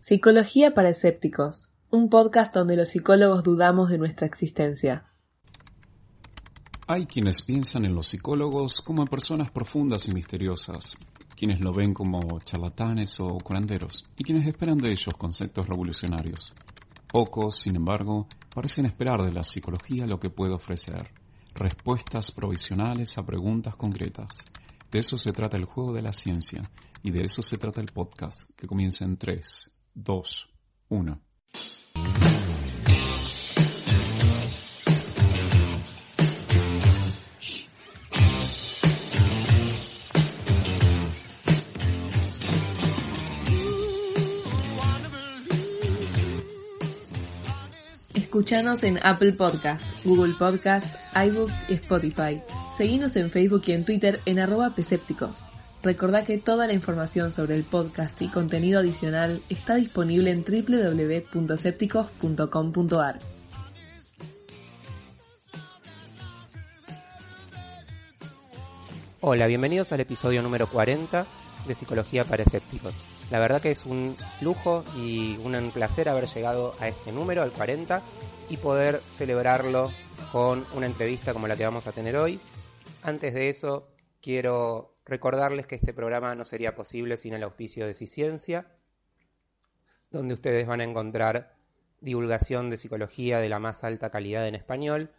Psicología para escépticos, un podcast donde los psicólogos dudamos de nuestra existencia. Hay quienes piensan en los psicólogos como en personas profundas y misteriosas, quienes lo ven como charlatanes o curanderos, y quienes esperan de ellos conceptos revolucionarios. Pocos, sin embargo, parecen esperar de la psicología lo que puede ofrecer, respuestas provisionales a preguntas concretas, de eso se trata el juego de la ciencia y de eso se trata el podcast que comienza en 3, 2, 1. Escuchanos en Apple Podcast, Google Podcast, iBooks y Spotify. Seguinos en Facebook y en Twitter en arroba Pesépticos. Recordá que toda la información sobre el podcast y contenido adicional está disponible en www.sépticos.com.ar. Hola, bienvenidos al episodio número 40 de Psicología para Escépticos. La verdad que es un lujo y un placer haber llegado a este número, al 40, y poder celebrarlo con una entrevista como la que vamos a tener hoy, antes de eso, quiero recordarles que este programa no sería posible sin el auspicio de Ciencia, donde ustedes van a encontrar divulgación de psicología de la más alta calidad en español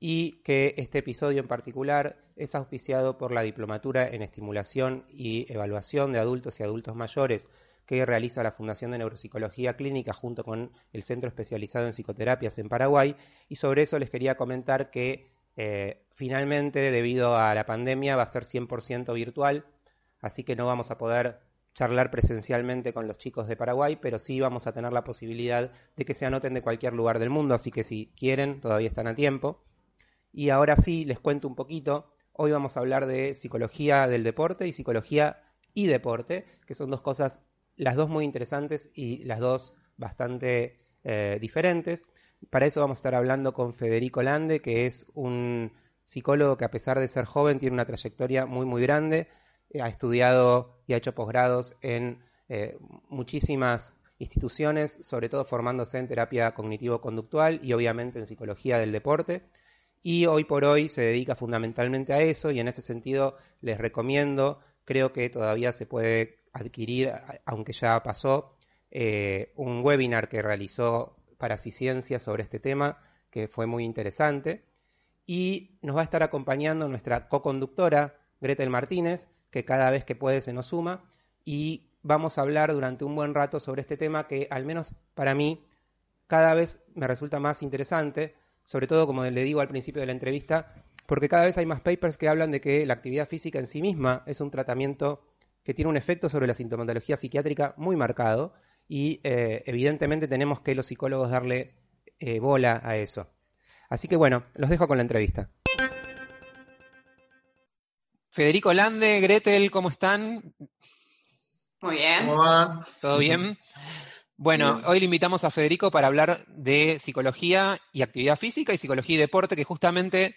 y que este episodio en particular es auspiciado por la Diplomatura en Estimulación y Evaluación de Adultos y Adultos Mayores que realiza la Fundación de Neuropsicología Clínica junto con el Centro Especializado en Psicoterapias en Paraguay y sobre eso les quería comentar que eh, finalmente, debido a la pandemia, va a ser 100% virtual, así que no vamos a poder charlar presencialmente con los chicos de Paraguay, pero sí vamos a tener la posibilidad de que se anoten de cualquier lugar del mundo, así que si quieren, todavía están a tiempo. Y ahora sí, les cuento un poquito. Hoy vamos a hablar de psicología del deporte y psicología y deporte, que son dos cosas, las dos muy interesantes y las dos bastante eh, diferentes. Para eso vamos a estar hablando con Federico Lande, que es un psicólogo que a pesar de ser joven tiene una trayectoria muy muy grande, ha estudiado y ha hecho posgrados en eh, muchísimas instituciones, sobre todo formándose en terapia cognitivo-conductual y obviamente en psicología del deporte. Y hoy por hoy se dedica fundamentalmente a eso y en ese sentido les recomiendo, creo que todavía se puede adquirir, aunque ya pasó, eh, un webinar que realizó para Ciencia sobre este tema, que fue muy interesante. Y nos va a estar acompañando nuestra co-conductora, Gretel Martínez, que cada vez que puede se nos suma. Y vamos a hablar durante un buen rato sobre este tema que, al menos para mí, cada vez me resulta más interesante, sobre todo, como le digo al principio de la entrevista, porque cada vez hay más papers que hablan de que la actividad física en sí misma es un tratamiento que tiene un efecto sobre la sintomatología psiquiátrica muy marcado y eh, evidentemente tenemos que los psicólogos darle eh, bola a eso. Así que bueno, los dejo con la entrevista. Federico Lande, Gretel, ¿cómo están? Muy bien. ¿Cómo va? ¿Todo bien? Bueno, hoy le invitamos a Federico para hablar de psicología y actividad física y psicología y deporte, que justamente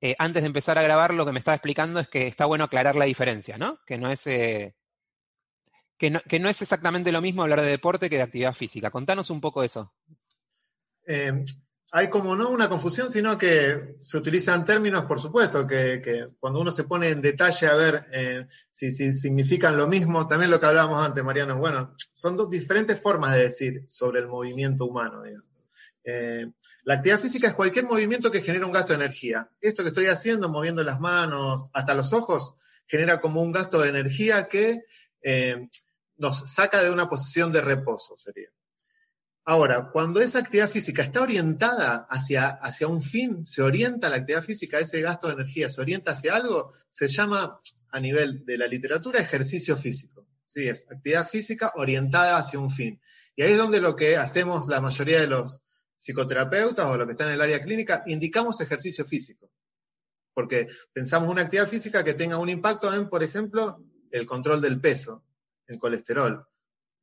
eh, antes de empezar a grabar lo que me estaba explicando es que está bueno aclarar la diferencia, ¿no? Que no es que no, es exactamente lo mismo hablar de deporte que de actividad física. Contanos un poco eso. Eh, hay como no una confusión, sino que se utilizan términos, por supuesto, que, cuando uno se pone en detalle a ver eh, si, significan lo mismo, también lo que hablábamos antes, Mariano, bueno, son dos diferentes formas de decir sobre el movimiento humano, digamos. Eh, la actividad física es cualquier movimiento que genera un gasto de energía. Esto que estoy haciendo, moviendo las manos, hasta los ojos, genera como un gasto de energía que nos saca de una posición de reposo, sería. Ahora, cuando esa actividad física está orientada hacia, hacia un fin, se orienta la actividad física, ese gasto de energía, se orienta hacia algo, se llama a nivel de la literatura ejercicio físico. Sí, es actividad física orientada hacia un fin. Y ahí es donde lo que hacemos la mayoría de los psicoterapeutas o los que están en el área clínica, indicamos ejercicio físico. Porque pensamos una actividad física que tenga un impacto en, por ejemplo, el control del peso, el colesterol.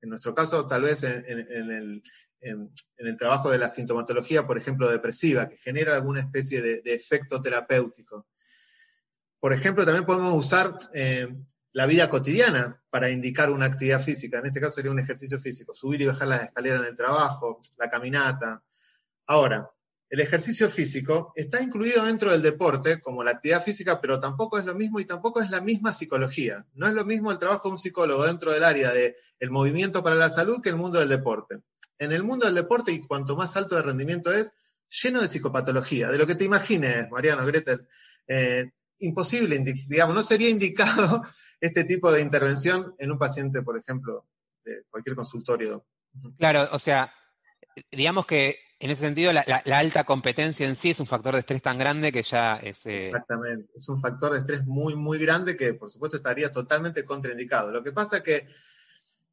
En nuestro caso, tal vez en, el, en, el trabajo de la sintomatología, por ejemplo, depresiva, que genera alguna especie de, efecto terapéutico. Por ejemplo, también podemos usar eh, la vida cotidiana para indicar una actividad física. En este caso sería un ejercicio físico, subir y bajar las escaleras en el trabajo, la caminata. Ahora, el ejercicio físico está incluido dentro del deporte como la actividad física, pero tampoco es lo mismo y tampoco es la misma psicología. No es lo mismo el trabajo de un psicólogo dentro del área del el movimiento para la salud que el mundo del deporte. En el mundo del deporte, y cuanto más alto de rendimiento es, lleno de psicopatología, de lo que te imagines, Mariano, Gretel, eh, imposible, digamos, no sería indicado este tipo de intervención en un paciente, por ejemplo, de cualquier consultorio. Claro, o sea, digamos que en ese sentido, la, alta competencia en sí es un factor de estrés tan grande que ya es... Eh, Exactamente, es un factor de estrés muy, muy grande que por supuesto estaría totalmente contraindicado. Lo que pasa es que,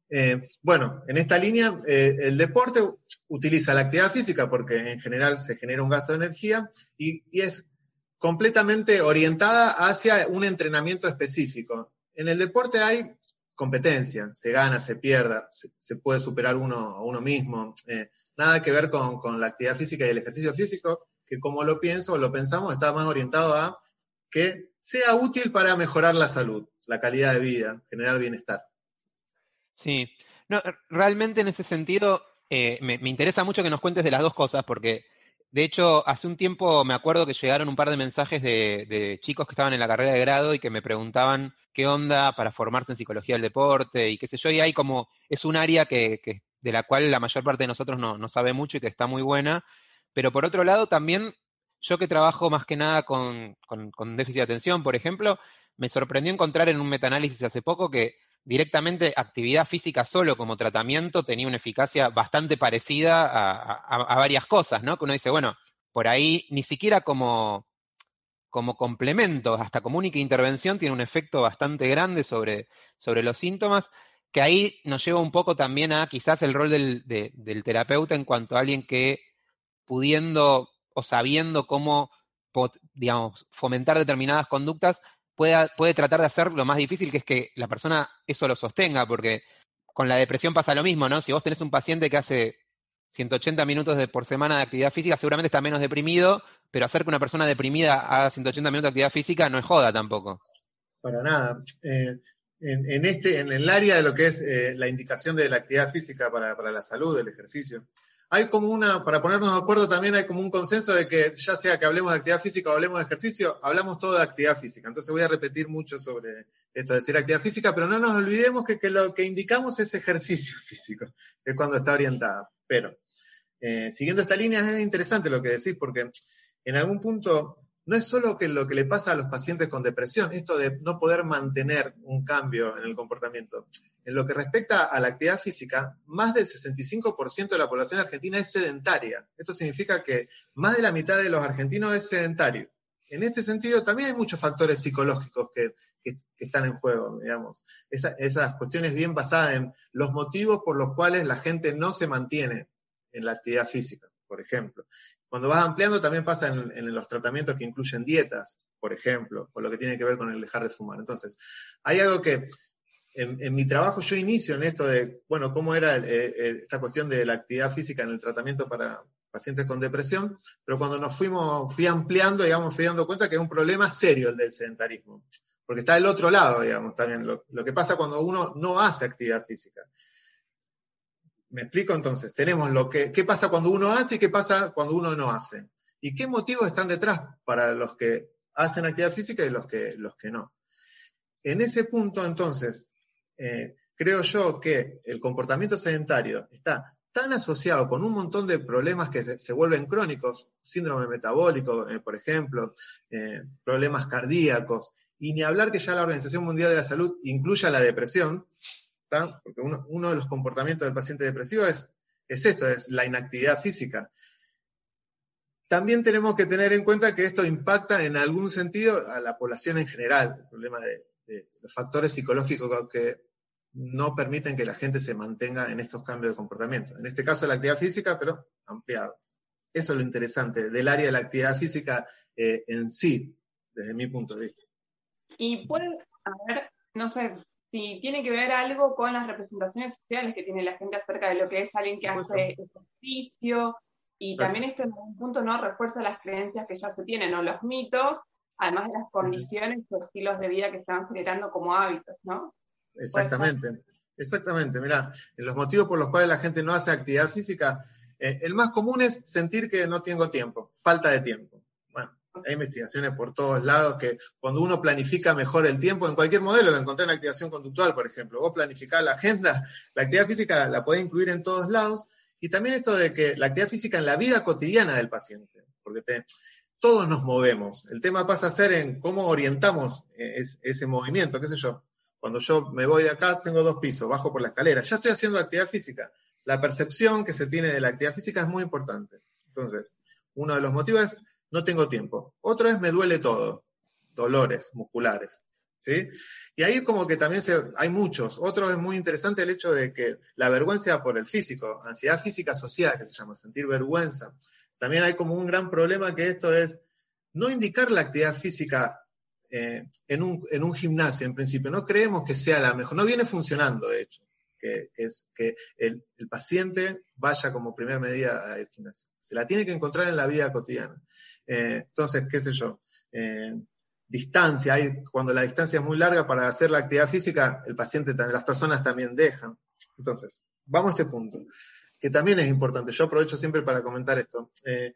eh, bueno, en esta línea, eh, el deporte utiliza la actividad física porque en general se genera un gasto de energía y, es completamente orientada hacia un entrenamiento específico. En el deporte hay competencia, se gana, se pierda, se, puede superar uno a uno mismo nada que ver con, la actividad física y el ejercicio físico, que como lo pienso o lo pensamos, está más orientado a que sea útil para mejorar la salud, la calidad de vida, generar bienestar. Sí, no, realmente en ese sentido eh, me, interesa mucho que nos cuentes de las dos cosas, porque de hecho hace un tiempo me acuerdo que llegaron un par de mensajes de, chicos que estaban en la carrera de grado y que me preguntaban qué onda para formarse en psicología del deporte y qué sé yo, y hay como, es un área que, que de la cual la mayor parte de nosotros no, sabe mucho y que está muy buena. Pero por otro lado, también yo que trabajo más que nada con, déficit de atención, por ejemplo, me sorprendió encontrar en un metaanálisis hace poco que directamente actividad física solo como tratamiento tenía una eficacia bastante parecida a, varias cosas, ¿no? Que uno dice, bueno, por ahí ni siquiera como, como complemento, hasta como única intervención, tiene un efecto bastante grande sobre, sobre los síntomas que ahí nos lleva un poco también a quizás el rol del, del terapeuta en cuanto a alguien que pudiendo o sabiendo cómo, digamos, fomentar determinadas conductas, puede, puede tratar de hacer lo más difícil, que es que la persona eso lo sostenga, porque con la depresión pasa lo mismo, ¿no? Si vos tenés un paciente que hace 180 minutos de, por semana de actividad física, seguramente está menos deprimido, pero hacer que una persona deprimida haga 180 minutos de actividad física no es joda tampoco. Para nada. Eh, en, este, en el área de lo que es eh, la indicación de la actividad física para, la salud, del ejercicio. Hay como una, para ponernos de acuerdo también hay como un consenso de que ya sea que hablemos de actividad física o hablemos de ejercicio, hablamos todo de actividad física. Entonces voy a repetir mucho sobre esto de decir actividad física, pero no nos olvidemos que, lo que indicamos es ejercicio físico, es cuando está orientada. Pero, eh, siguiendo esta línea, es interesante lo que decís, porque en algún punto no es solo que lo que le pasa a los pacientes con depresión, esto de no poder mantener un cambio en el comportamiento. En lo que respecta a la actividad física, más del 65% de la población argentina es sedentaria. Esto significa que más de la mitad de los argentinos es sedentario. En este sentido, también hay muchos factores psicológicos que, están en juego, digamos. esas cuestiones bien basadas en los motivos por los cuales la gente no se mantiene en la actividad física, por ejemplo. Cuando vas ampliando también pasa en, los tratamientos que incluyen dietas, por ejemplo, o lo que tiene que ver con el dejar de fumar. Entonces, hay algo que en, mi trabajo yo inicio en esto de, bueno, cómo era eh, eh, esta cuestión de la actividad física en el tratamiento para pacientes con depresión, pero cuando nos fuimos, fui ampliando, digamos, fui dando cuenta que es un problema serio el del sedentarismo, porque está el otro lado, digamos, también, lo que pasa cuando uno no hace actividad física. ¿Me explico entonces? Tenemos lo que, qué pasa cuando uno hace y qué pasa cuando uno no hace. ¿Y qué motivos están detrás para los que hacen actividad física y los que, los que no? En ese punto, entonces, eh, creo yo que el comportamiento sedentario está tan asociado con un montón de problemas que se, vuelven crónicos, síndrome metabólico, eh, por ejemplo, eh, problemas cardíacos, y ni hablar que ya la Organización Mundial de la Salud incluya la depresión, porque uno, de los comportamientos del paciente depresivo es es esto, es la inactividad física. También tenemos que tener en cuenta que esto impacta en algún sentido a la población en general, el problema de, los factores psicológicos que no permiten que la gente se mantenga en estos cambios de comportamiento. En este caso la actividad física, pero ampliado. Eso es lo interesante del área de la actividad física eh, en sí, desde mi punto de vista. Y puede haber, no sé, si tiene que ver algo con las representaciones sociales que tiene la gente acerca de lo que es alguien que hace ejercicio, y también esto en algún punto no refuerza las creencias que ya se tienen, o los mitos, además de las condiciones o estilos de vida que se van generando como hábitos, ¿no? Exactamente, exactamente. Mira, los motivos por los cuales la gente no hace actividad física, eh, el más común es sentir que no tengo tiempo, falta de tiempo. Hay investigaciones por todos lados que cuando uno planifica mejor el tiempo, en cualquier modelo, lo encontré en activación conductual, por ejemplo, vos planificás la agenda, la actividad física la podés incluir en todos lados, y también esto de que la actividad física en la vida cotidiana del paciente, porque todos nos movemos. El tema pasa a ser en cómo orientamos eh, ese movimiento, qué sé yo. Cuando yo me voy de acá, tengo dos pisos, bajo por la escalera, ya estoy haciendo actividad física. La percepción que se tiene de la actividad física es muy importante. Entonces, uno de los motivos es no tengo tiempo. Otro es me duele todo, dolores musculares. ¿sí? Y ahí como que también se, hay muchos. Otro es muy interesante el hecho de que la vergüenza por el físico, ansiedad física social, que se llama, sentir vergüenza. También hay como un gran problema que esto es no indicar la actividad física eh, en, un, gimnasio, en principio. No creemos que sea la mejor, no viene funcionando, de hecho, que, es que el, paciente vaya como primer medida al gimnasio. Se la tiene que encontrar en la vida cotidiana. Eh, entonces, qué sé yo. Eh, distancia, cuando la distancia es muy larga para hacer la actividad física, el paciente, las personas también dejan. Entonces, vamos a este punto, que también es importante. Yo aprovecho siempre para comentar esto. Eh,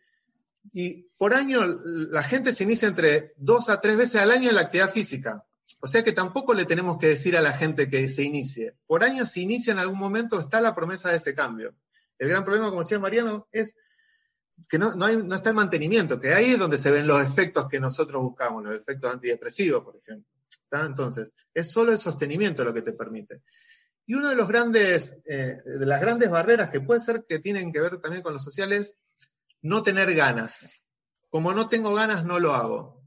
y por año, la gente se inicia entre dos a tres veces al año en la actividad física. O sea que tampoco le tenemos que decir a la gente que se inicie. Por año se inicia en algún momento, está la promesa de ese cambio. El gran problema, como decía Mariano, es que no, no, está el mantenimiento, que ahí es donde se ven los efectos que nosotros buscamos, los efectos antidepresivos, por ejemplo. Entonces, es solo el sostenimiento lo que te permite. Y uno de los grandes, eh, de las grandes barreras que puede ser que tienen que ver también con lo social es no tener ganas. Como no tengo ganas, no lo hago.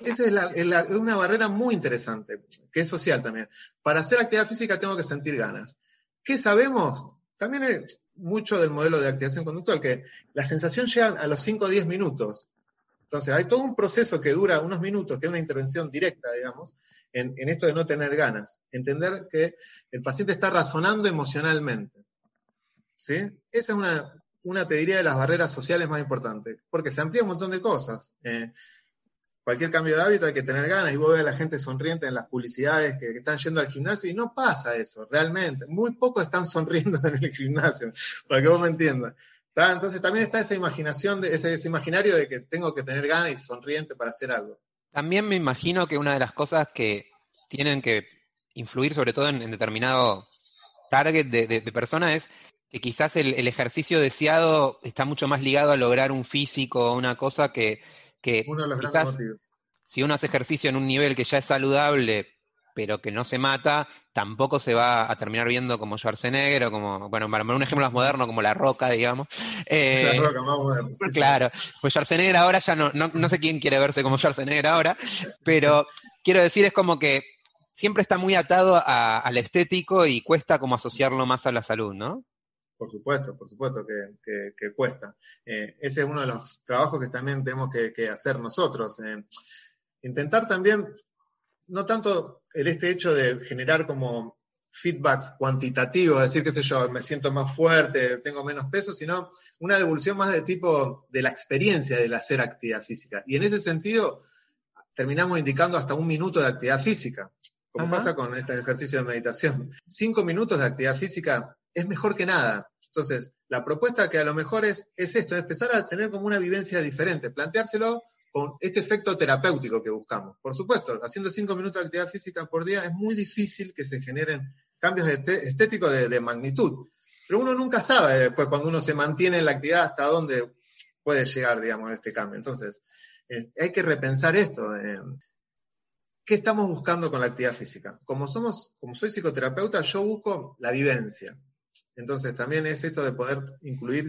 Esa es, una barrera muy interesante, que es social también. Para hacer actividad física tengo que sentir ganas. ¿Qué sabemos? También es, mucho del modelo de activación conductual, que la sensación llega a los 5 o 10 minutos. Entonces, hay todo un proceso que dura unos minutos, que es una intervención directa, digamos, en, esto de no tener ganas. Entender que el paciente está razonando emocionalmente. ¿Sí? Esa es una, una, te diría, de las barreras sociales más importantes, porque se amplía un montón de cosas. Eh, cualquier cambio de hábito hay que tener ganas y vos ves a la gente sonriente en las publicidades que, están yendo al gimnasio y no pasa eso, realmente. Muy pocos están sonriendo en el gimnasio, para que vos me entiendas. Entonces también está esa imaginación, de, ese, imaginario de que tengo que tener ganas y sonriente para hacer algo. También me imagino que una de las cosas que tienen que influir sobre todo en, determinado target de, de, persona es que quizás el, el, ejercicio deseado está mucho más ligado a lograr un físico o una cosa que, que si uno hace ejercicio en un nivel que ya es saludable, pero que no se mata, tampoco se va a terminar viendo como Schwarzenegger o como, bueno, para un ejemplo más moderno, como La Roca, digamos. Eh, la Roca, más. Claro, pues Schwarzenegger ahora ya no, no, sé quién quiere verse como Schwarzenegger ahora, pero quiero decir, es como que siempre está muy atado al estético y cuesta como asociarlo más a la salud, ¿no? Por supuesto, por supuesto que, cuesta. Eh, ese es uno de los trabajos que también tenemos que, hacer nosotros. Eh, intentar también, no tanto el este hecho de generar como feedbacks cuantitativos, decir, qué sé yo, me siento más fuerte, tengo menos peso, sino una devolución más de tipo de la experiencia del hacer actividad física. Y en ese sentido, terminamos indicando hasta un minuto de actividad física, como pasa con este ejercicio de meditación. Cinco minutos de actividad física es mejor que nada. Entonces, la propuesta que a lo mejor es, es esto, empezar a tener como una vivencia diferente, planteárselo con este efecto terapéutico que buscamos. Por supuesto, haciendo cinco minutos de actividad física por día es muy difícil que se generen cambios estéticos de, magnitud. Pero uno nunca sabe después cuando uno se mantiene en la actividad hasta dónde puede llegar, digamos, este cambio. Entonces, hay que repensar esto. ¿Qué estamos buscando con la actividad física? Como somos, como soy psicoterapeuta, yo busco la vivencia. Entonces también es esto de poder incluir,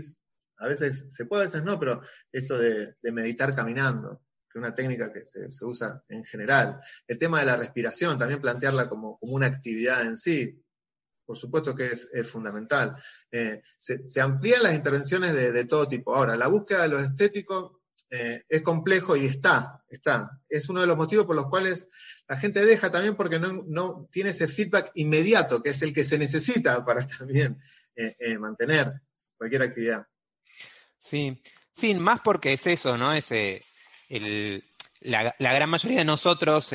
a veces se puede, a veces no, pero esto de, meditar caminando, que es una técnica que se, usa en general. El tema de la respiración, también plantearla como, una actividad en sí, por supuesto que es, fundamental. Eh, se, amplían las intervenciones de, todo tipo. Ahora, la búsqueda de lo estético eh, es complejo y está, está. Es uno de los motivos por los cuales la gente deja también porque no, tiene ese feedback inmediato, que es el que se necesita para también eh, eh, mantener cualquier actividad. Sí, sí, más porque es eso, ¿no? Es, la, gran mayoría de nosotros,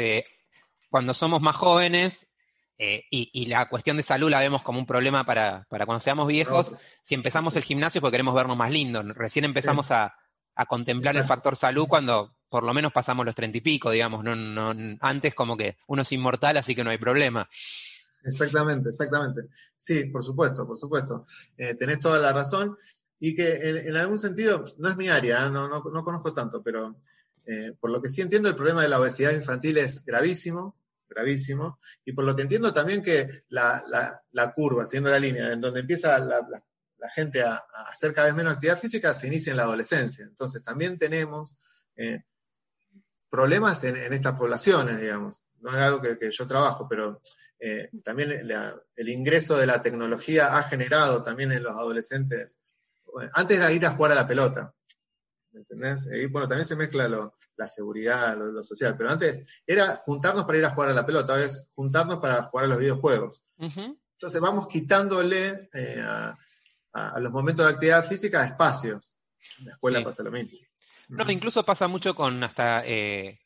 cuando somos más jóvenes, y, la cuestión de salud la vemos como un problema para, cuando seamos viejos, si empezamos el gimnasio porque queremos vernos más lindos, recién empezamos a, a contemplar el factor salud cuando por lo menos pasamos los treinta y pico, digamos, no, no, antes como que uno es inmortal, así que no hay problema. Exactamente, exactamente. Sí, por supuesto, por supuesto. Eh, tenés toda la razón y que en, algún sentido, no es mi área, ¿eh? no, no, no, conozco tanto, pero eh, por lo que sí entiendo, el problema de la obesidad infantil es gravísimo, gravísimo, y por lo que entiendo también que la, la, la curva, siguiendo la línea, en donde empieza la, la gente a, hacer cada vez menos actividad física se inicia en la adolescencia. Entonces también tenemos problemas en, estas poblaciones, digamos. No es algo que, yo trabajo, pero eh, también el ingreso de la tecnología ha generado también en los adolescentes. antes era ir a jugar a la pelota. ¿Me entendés? Y bueno, también se mezcla la seguridad, lo, social, pero antes era juntarnos para ir a jugar a la pelota, ahora es juntarnos para jugar a los videojuegos. Entonces vamos quitándole eh, a, a, los momentos de actividad física espacios. En la escuela pasa lo mismo. No, incluso pasa mucho con hasta eh,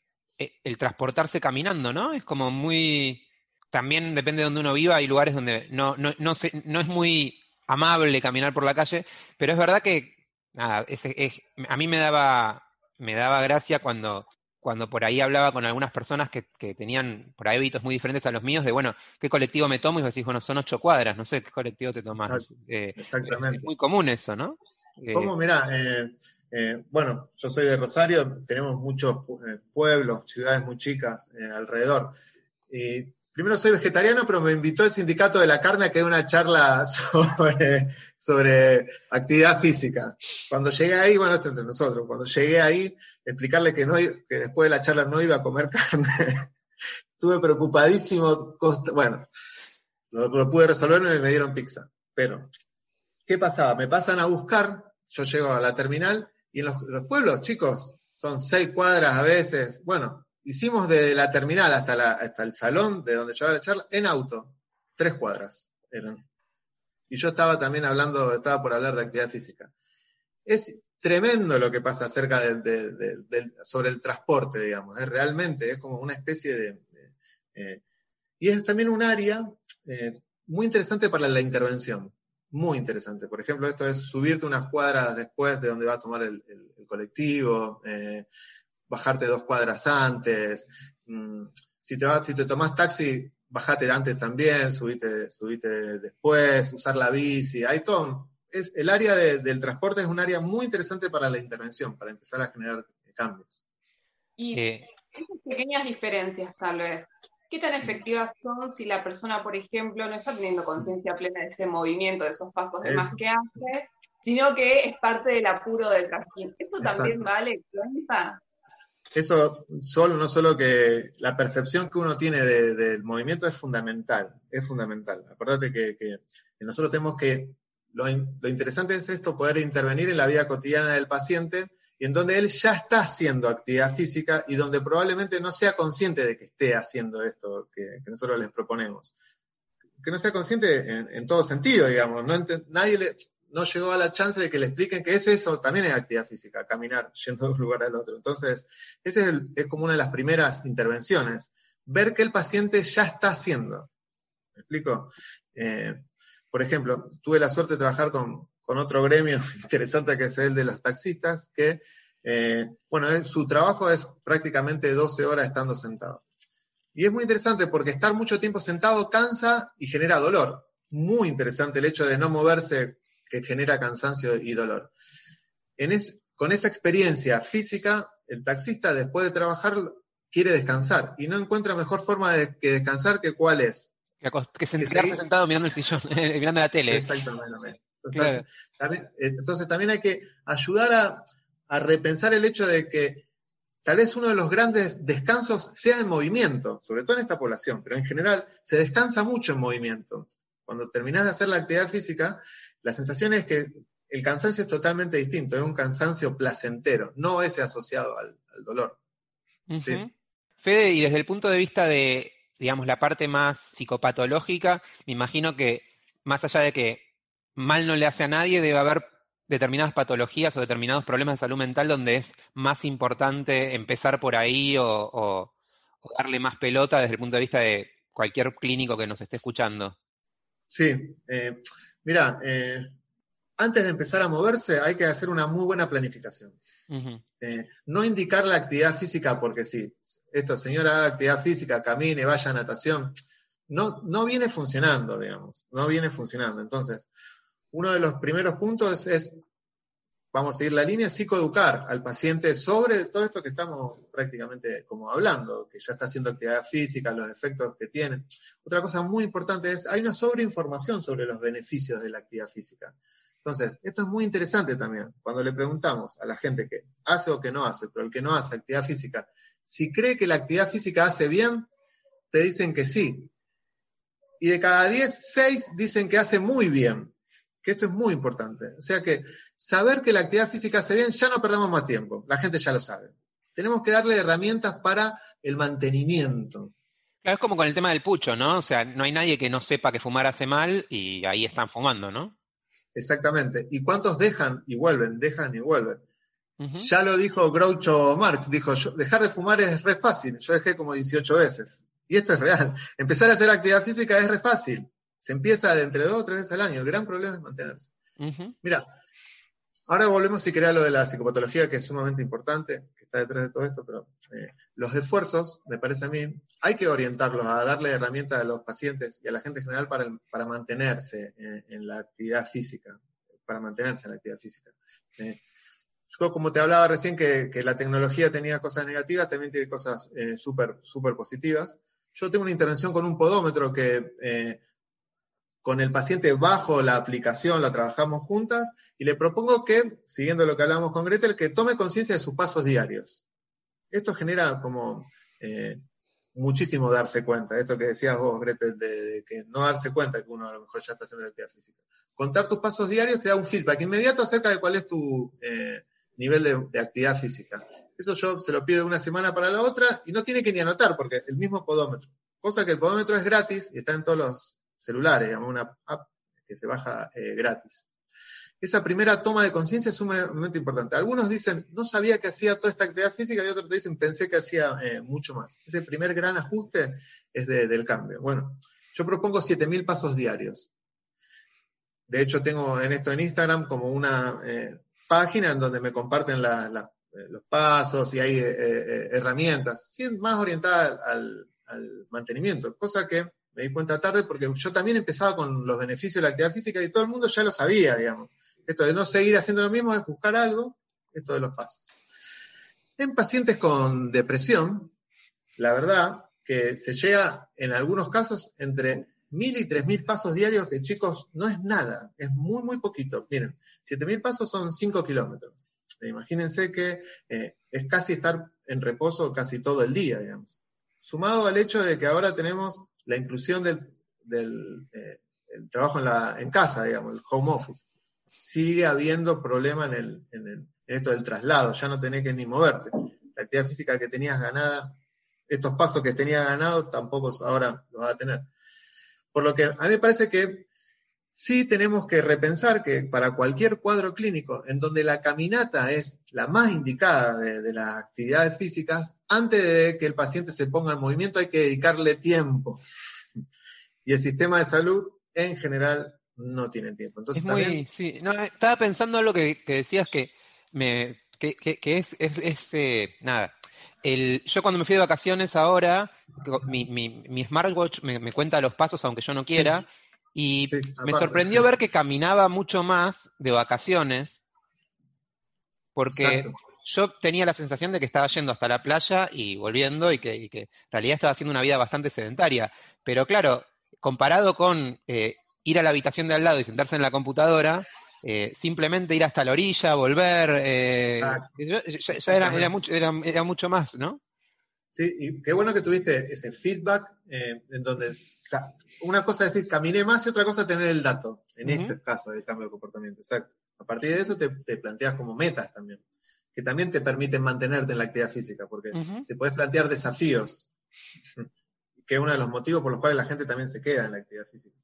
el transportarse caminando, ¿no? Es como muy... También depende de donde uno viva, hay lugares donde no, no, no, no es muy amable caminar por la calle, pero es verdad que nada, a mí me daba, me daba gracia cuando cuando por ahí hablaba con algunas personas que, tenían por ahí hábitos muy diferentes a los míos, de bueno, ¿qué colectivo me tomo? Y vos decís, bueno, son ocho cuadras, no sé qué colectivo te tomas. Eh, exactamente. Es muy común eso, ¿no? Eh, ¿Cómo? Mirá, eh, bueno, yo soy de Rosario, tenemos muchos pueblos, ciudades muy chicas alrededor. Y primero soy vegetariano, pero me invitó el sindicato de la carne a que dé una charla sobre, sobre actividad física. Cuando llegué ahí, bueno, esto entre nosotros, cuando llegué ahí, explicarle que, no, que después de la charla no iba a comer carne, estuve preocupadísimo, bueno, lo, pude resolver y me dieron pizza. Pero, ¿qué pasaba? Me pasan a buscar, yo llego a la terminal y en los, los pueblos, chicos, son seis cuadras a veces, bueno, hicimos desde la terminal hasta, la, hasta el salón de donde llevaba la charla en auto, tres cuadras eran. Y yo estaba también hablando, estaba por hablar de actividad física. Es tremendo lo que pasa acerca del, sobre el transporte, digamos. Es realmente, es como una especie de... Eh, y es también un área eh, muy interesante para la intervención. Muy interesante. Por ejemplo, esto es subirte unas cuadras después de donde va a tomar el, colectivo, eh, bajarte dos cuadras antes. Mm, si te, si te tomás taxi, bajate antes también, subite, subite después, usar la bici. Hay todo. Es, el área del transporte es un área muy interesante para la intervención, para empezar a generar cambios. Y eh, esas pequeñas diferencias, tal vez, ¿qué tan efectivas son si la persona, por ejemplo, no está teniendo conciencia plena de ese movimiento, de esos pasos de más que hace, sino que es parte del apuro del transporte? ¿Esto también vale cuenta? eso solo, no solo que la percepción que uno tiene del movimiento es fundamental, es fundamental. Acuérdate que, nosotros tenemos que, lo, interesante es esto, poder intervenir en la vida cotidiana del paciente y en donde él ya está haciendo actividad física y donde probablemente no sea consciente de que esté haciendo esto que, nosotros les proponemos. Que no sea consciente en, todo sentido, digamos. No nadie no llegó a la chance de que le expliquen que eso, eso también es actividad física, caminar yendo de un lugar al otro. Entonces, ese es, como una de las primeras intervenciones, ver qué el paciente ya está haciendo. ¿Me explico? Eh, por ejemplo, tuve la suerte de trabajar con, otro gremio interesante que es el de los taxistas, que, eh, bueno, su trabajo es prácticamente 12 horas estando sentado. Y es muy interesante porque estar mucho tiempo sentado cansa y genera dolor. Muy interesante el hecho de no moverse que genera cansancio y dolor. con esa experiencia física, el taxista después de trabajar quiere descansar y no encuentra mejor forma de que descansar que cuál es Que se sentado mirando el sillón, mirando la tele. Exactamente. Entonces, también, entonces también hay que ayudar a, a repensar el hecho de que tal vez uno de los grandes descansos sea en movimiento, sobre todo en esta población, pero en general se descansa mucho en movimiento. Cuando terminas de hacer la actividad física, la sensación es que el cansancio es totalmente distinto, es un cansancio placentero, no ese asociado al, dolor. Fede, y desde el punto de vista de, digamos, la parte más psicopatológica, me imagino que más allá de que mal no le hace a nadie, debe haber determinadas patologías o determinados problemas de salud mental donde es más importante empezar por ahí o, darle más pelota desde el punto de vista de cualquier clínico que nos esté escuchando. Sí, eh, mira, eh, antes de empezar a moverse hay que hacer una muy buena planificación. Eh, no indicar la actividad física porque sí, esto señora haga actividad física, camine, vaya a natación, no, no viene funcionando, digamos, no viene funcionando. Entonces, uno de los primeros puntos es, vamos a seguir la línea, psicoeducar al paciente sobre todo esto que estamos prácticamente como hablando, que ya está haciendo actividad física, los efectos que tiene. Otra cosa muy importante es, hay una sobreinformación sobre los beneficios de la actividad física. Entonces, esto es muy interesante también. Cuando le preguntamos a la gente que hace o que no hace, pero el que no hace actividad física, si cree que la actividad física hace bien, te dicen que sí. Y de cada 10, 6 dicen que hace muy bien que esto es muy importante. O sea que saber que la actividad física hace bien, ya no perdamos más tiempo, la gente ya lo sabe. Tenemos que darle herramientas para el mantenimiento. Claro, es como con el tema del pucho, ¿no? O sea, no hay nadie que no sepa que fumar hace mal y ahí están fumando, ¿no? Exactamente. ¿Y cuántos dejan y vuelven? Dejan y vuelven. Ya lo dijo Groucho Marx, dijo, dejar de fumar es re fácil, yo dejé como 18 veces. Y esto es real. Empezar a hacer actividad física es re fácil. Se empieza de entre dos o tres veces al año. El gran problema es mantenerse. Mira, ahora volvemos si quería lo de la psicopatología, que es sumamente importante, que está detrás de todo esto, pero eh, los esfuerzos, me parece a mí, hay que orientarlos a darle herramientas a los pacientes y a la gente en general para, para mantenerse en, la actividad física, para mantenerse en la actividad física. Eh, yo, como te hablaba recién, que, la tecnología tenía cosas negativas, también tiene cosas eh, súper super positivas. Yo tengo una intervención con un podómetro que con el paciente bajo la aplicación, la trabajamos juntas y le propongo que, siguiendo lo que hablamos con Gretel, que tome conciencia de sus pasos diarios. Esto genera como eh, muchísimo darse cuenta, esto que decías vos, Gretel, de, que no darse cuenta que uno a lo mejor ya está haciendo actividad física. Contar tus pasos diarios te da un feedback inmediato acerca de cuál es tu eh, nivel de, de, actividad física. Eso yo se lo pido de una semana para la otra y no tiene que ni anotar porque el mismo podómetro. Cosa que el podómetro es gratis y está en todos los digamos, una app que se baja eh, gratis. Esa primera toma de conciencia es sumamente importante. Algunos dicen, no sabía que hacía toda esta actividad física, y otros dicen, pensé que hacía eh, mucho más. Ese primer gran ajuste es del cambio. Bueno, yo propongo 7.000 pasos diarios. De hecho, tengo en esto en Instagram como una eh, página en donde me comparten los pasos y hay herramientas, más orientadas al mantenimiento, cosa que me di cuenta tarde porque yo también empezaba con los beneficios de la actividad física y todo el mundo ya lo sabía, digamos. Esto de no seguir haciendo lo mismo es buscar algo, esto de los pasos. En pacientes con depresión, la verdad que se llega en algunos casos entre mil y tres mil pasos diarios, que chicos, no es nada, es muy, muy poquito. Miren, siete mil pasos son cinco kilómetros. Imagínense que eh, es casi estar en reposo casi todo el día, digamos. Sumado al hecho de que ahora tenemos la inclusión del, eh, trabajo en, la, en casa, digamos, el home office, sigue habiendo problema en, el, en, esto del traslado, ya no tenés que ni moverte. La actividad física que tenías ganada, estos pasos que tenías ganado, tampoco ahora los vas a tener. Por lo que a mí me parece que sí tenemos que repensar que para cualquier cuadro clínico en donde la caminata es la más indicada de, de, las actividades físicas, antes de que el paciente se ponga en movimiento hay que dedicarle tiempo. Y el sistema de salud en general no tiene tiempo. Entonces, muy, sí. no, estaba pensando en lo que, decías que me que, que, es, es, eh, nada. El, yo cuando me fui de vacaciones ahora, mi, mi, mi smartwatch me, me, cuenta los pasos aunque yo no quiera, y me sorprendió ver que caminaba mucho más de vacaciones, porque yo tenía la sensación de que estaba yendo hasta la playa y volviendo y que, y que en realidad estaba haciendo una vida bastante sedentaria. Pero claro, comparado con eh, ir a la habitación de al lado y sentarse en la computadora, eh, simplemente ir hasta la orilla, volver, eh, ya, era, mucho, era, mucho más, ¿no? Sí, y qué bueno que tuviste ese feedback en donde una cosa es decir caminé más y otra cosa tener el dato, en este caso del cambio de comportamiento, exacto. A partir de eso te, planteas como metas también, que también te permiten mantenerte en la actividad física, porque te puedes plantear desafíos, que es uno de los motivos por los cuales la gente también se queda en la actividad física.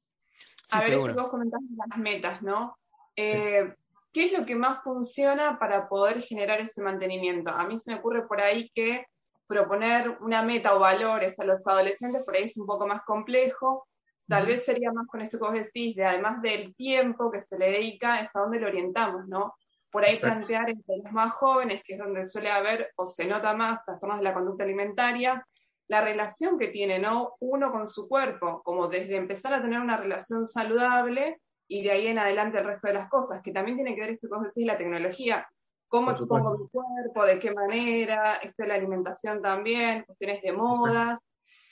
a ver, esto que vos comentaste las metas, ¿no? Eh, ¿Qué es lo que más funciona para poder generar ese mantenimiento? A mí se me ocurre por ahí que proponer una meta o valores a los adolescentes por ahí es un poco más complejo, Tal vez sería más con esto que vos decís, de además del tiempo que se le dedica, es a dónde lo orientamos, ¿no? Por ahí plantear entre los más jóvenes, que es donde suele haber o se nota más trastornos de la conducta alimentaria, la relación que tiene, ¿no? Uno con su cuerpo, como desde empezar a tener una relación saludable y de ahí en adelante el resto de las cosas, que también tiene que ver esto que vos decís, la tecnología. ¿Cómo expongo mi cuerpo? ¿De qué manera? Esto de la alimentación también, cuestiones de modas.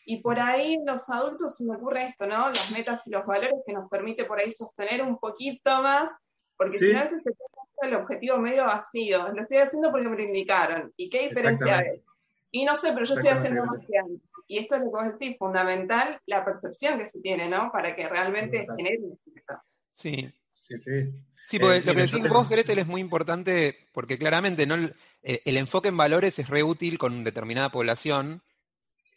Y por ahí en los adultos se me ocurre esto, ¿no? Las metas y los valores que nos permite por ahí sostener un poquito más, porque si no a veces se queda el objetivo medio vacío. Lo estoy haciendo porque me lo indicaron. ¿Y qué diferencia hay? Y no sé, pero yo estoy haciendo más que antes. Y esto es lo que vos decís, fundamental, la percepción que se tiene, ¿no? Para que realmente genere un efecto. Sí. Sí, sí. Sí, porque eh, lo que decís vos, Gretel, es muy importante, porque claramente no el, el enfoque en valores es re útil con determinada población,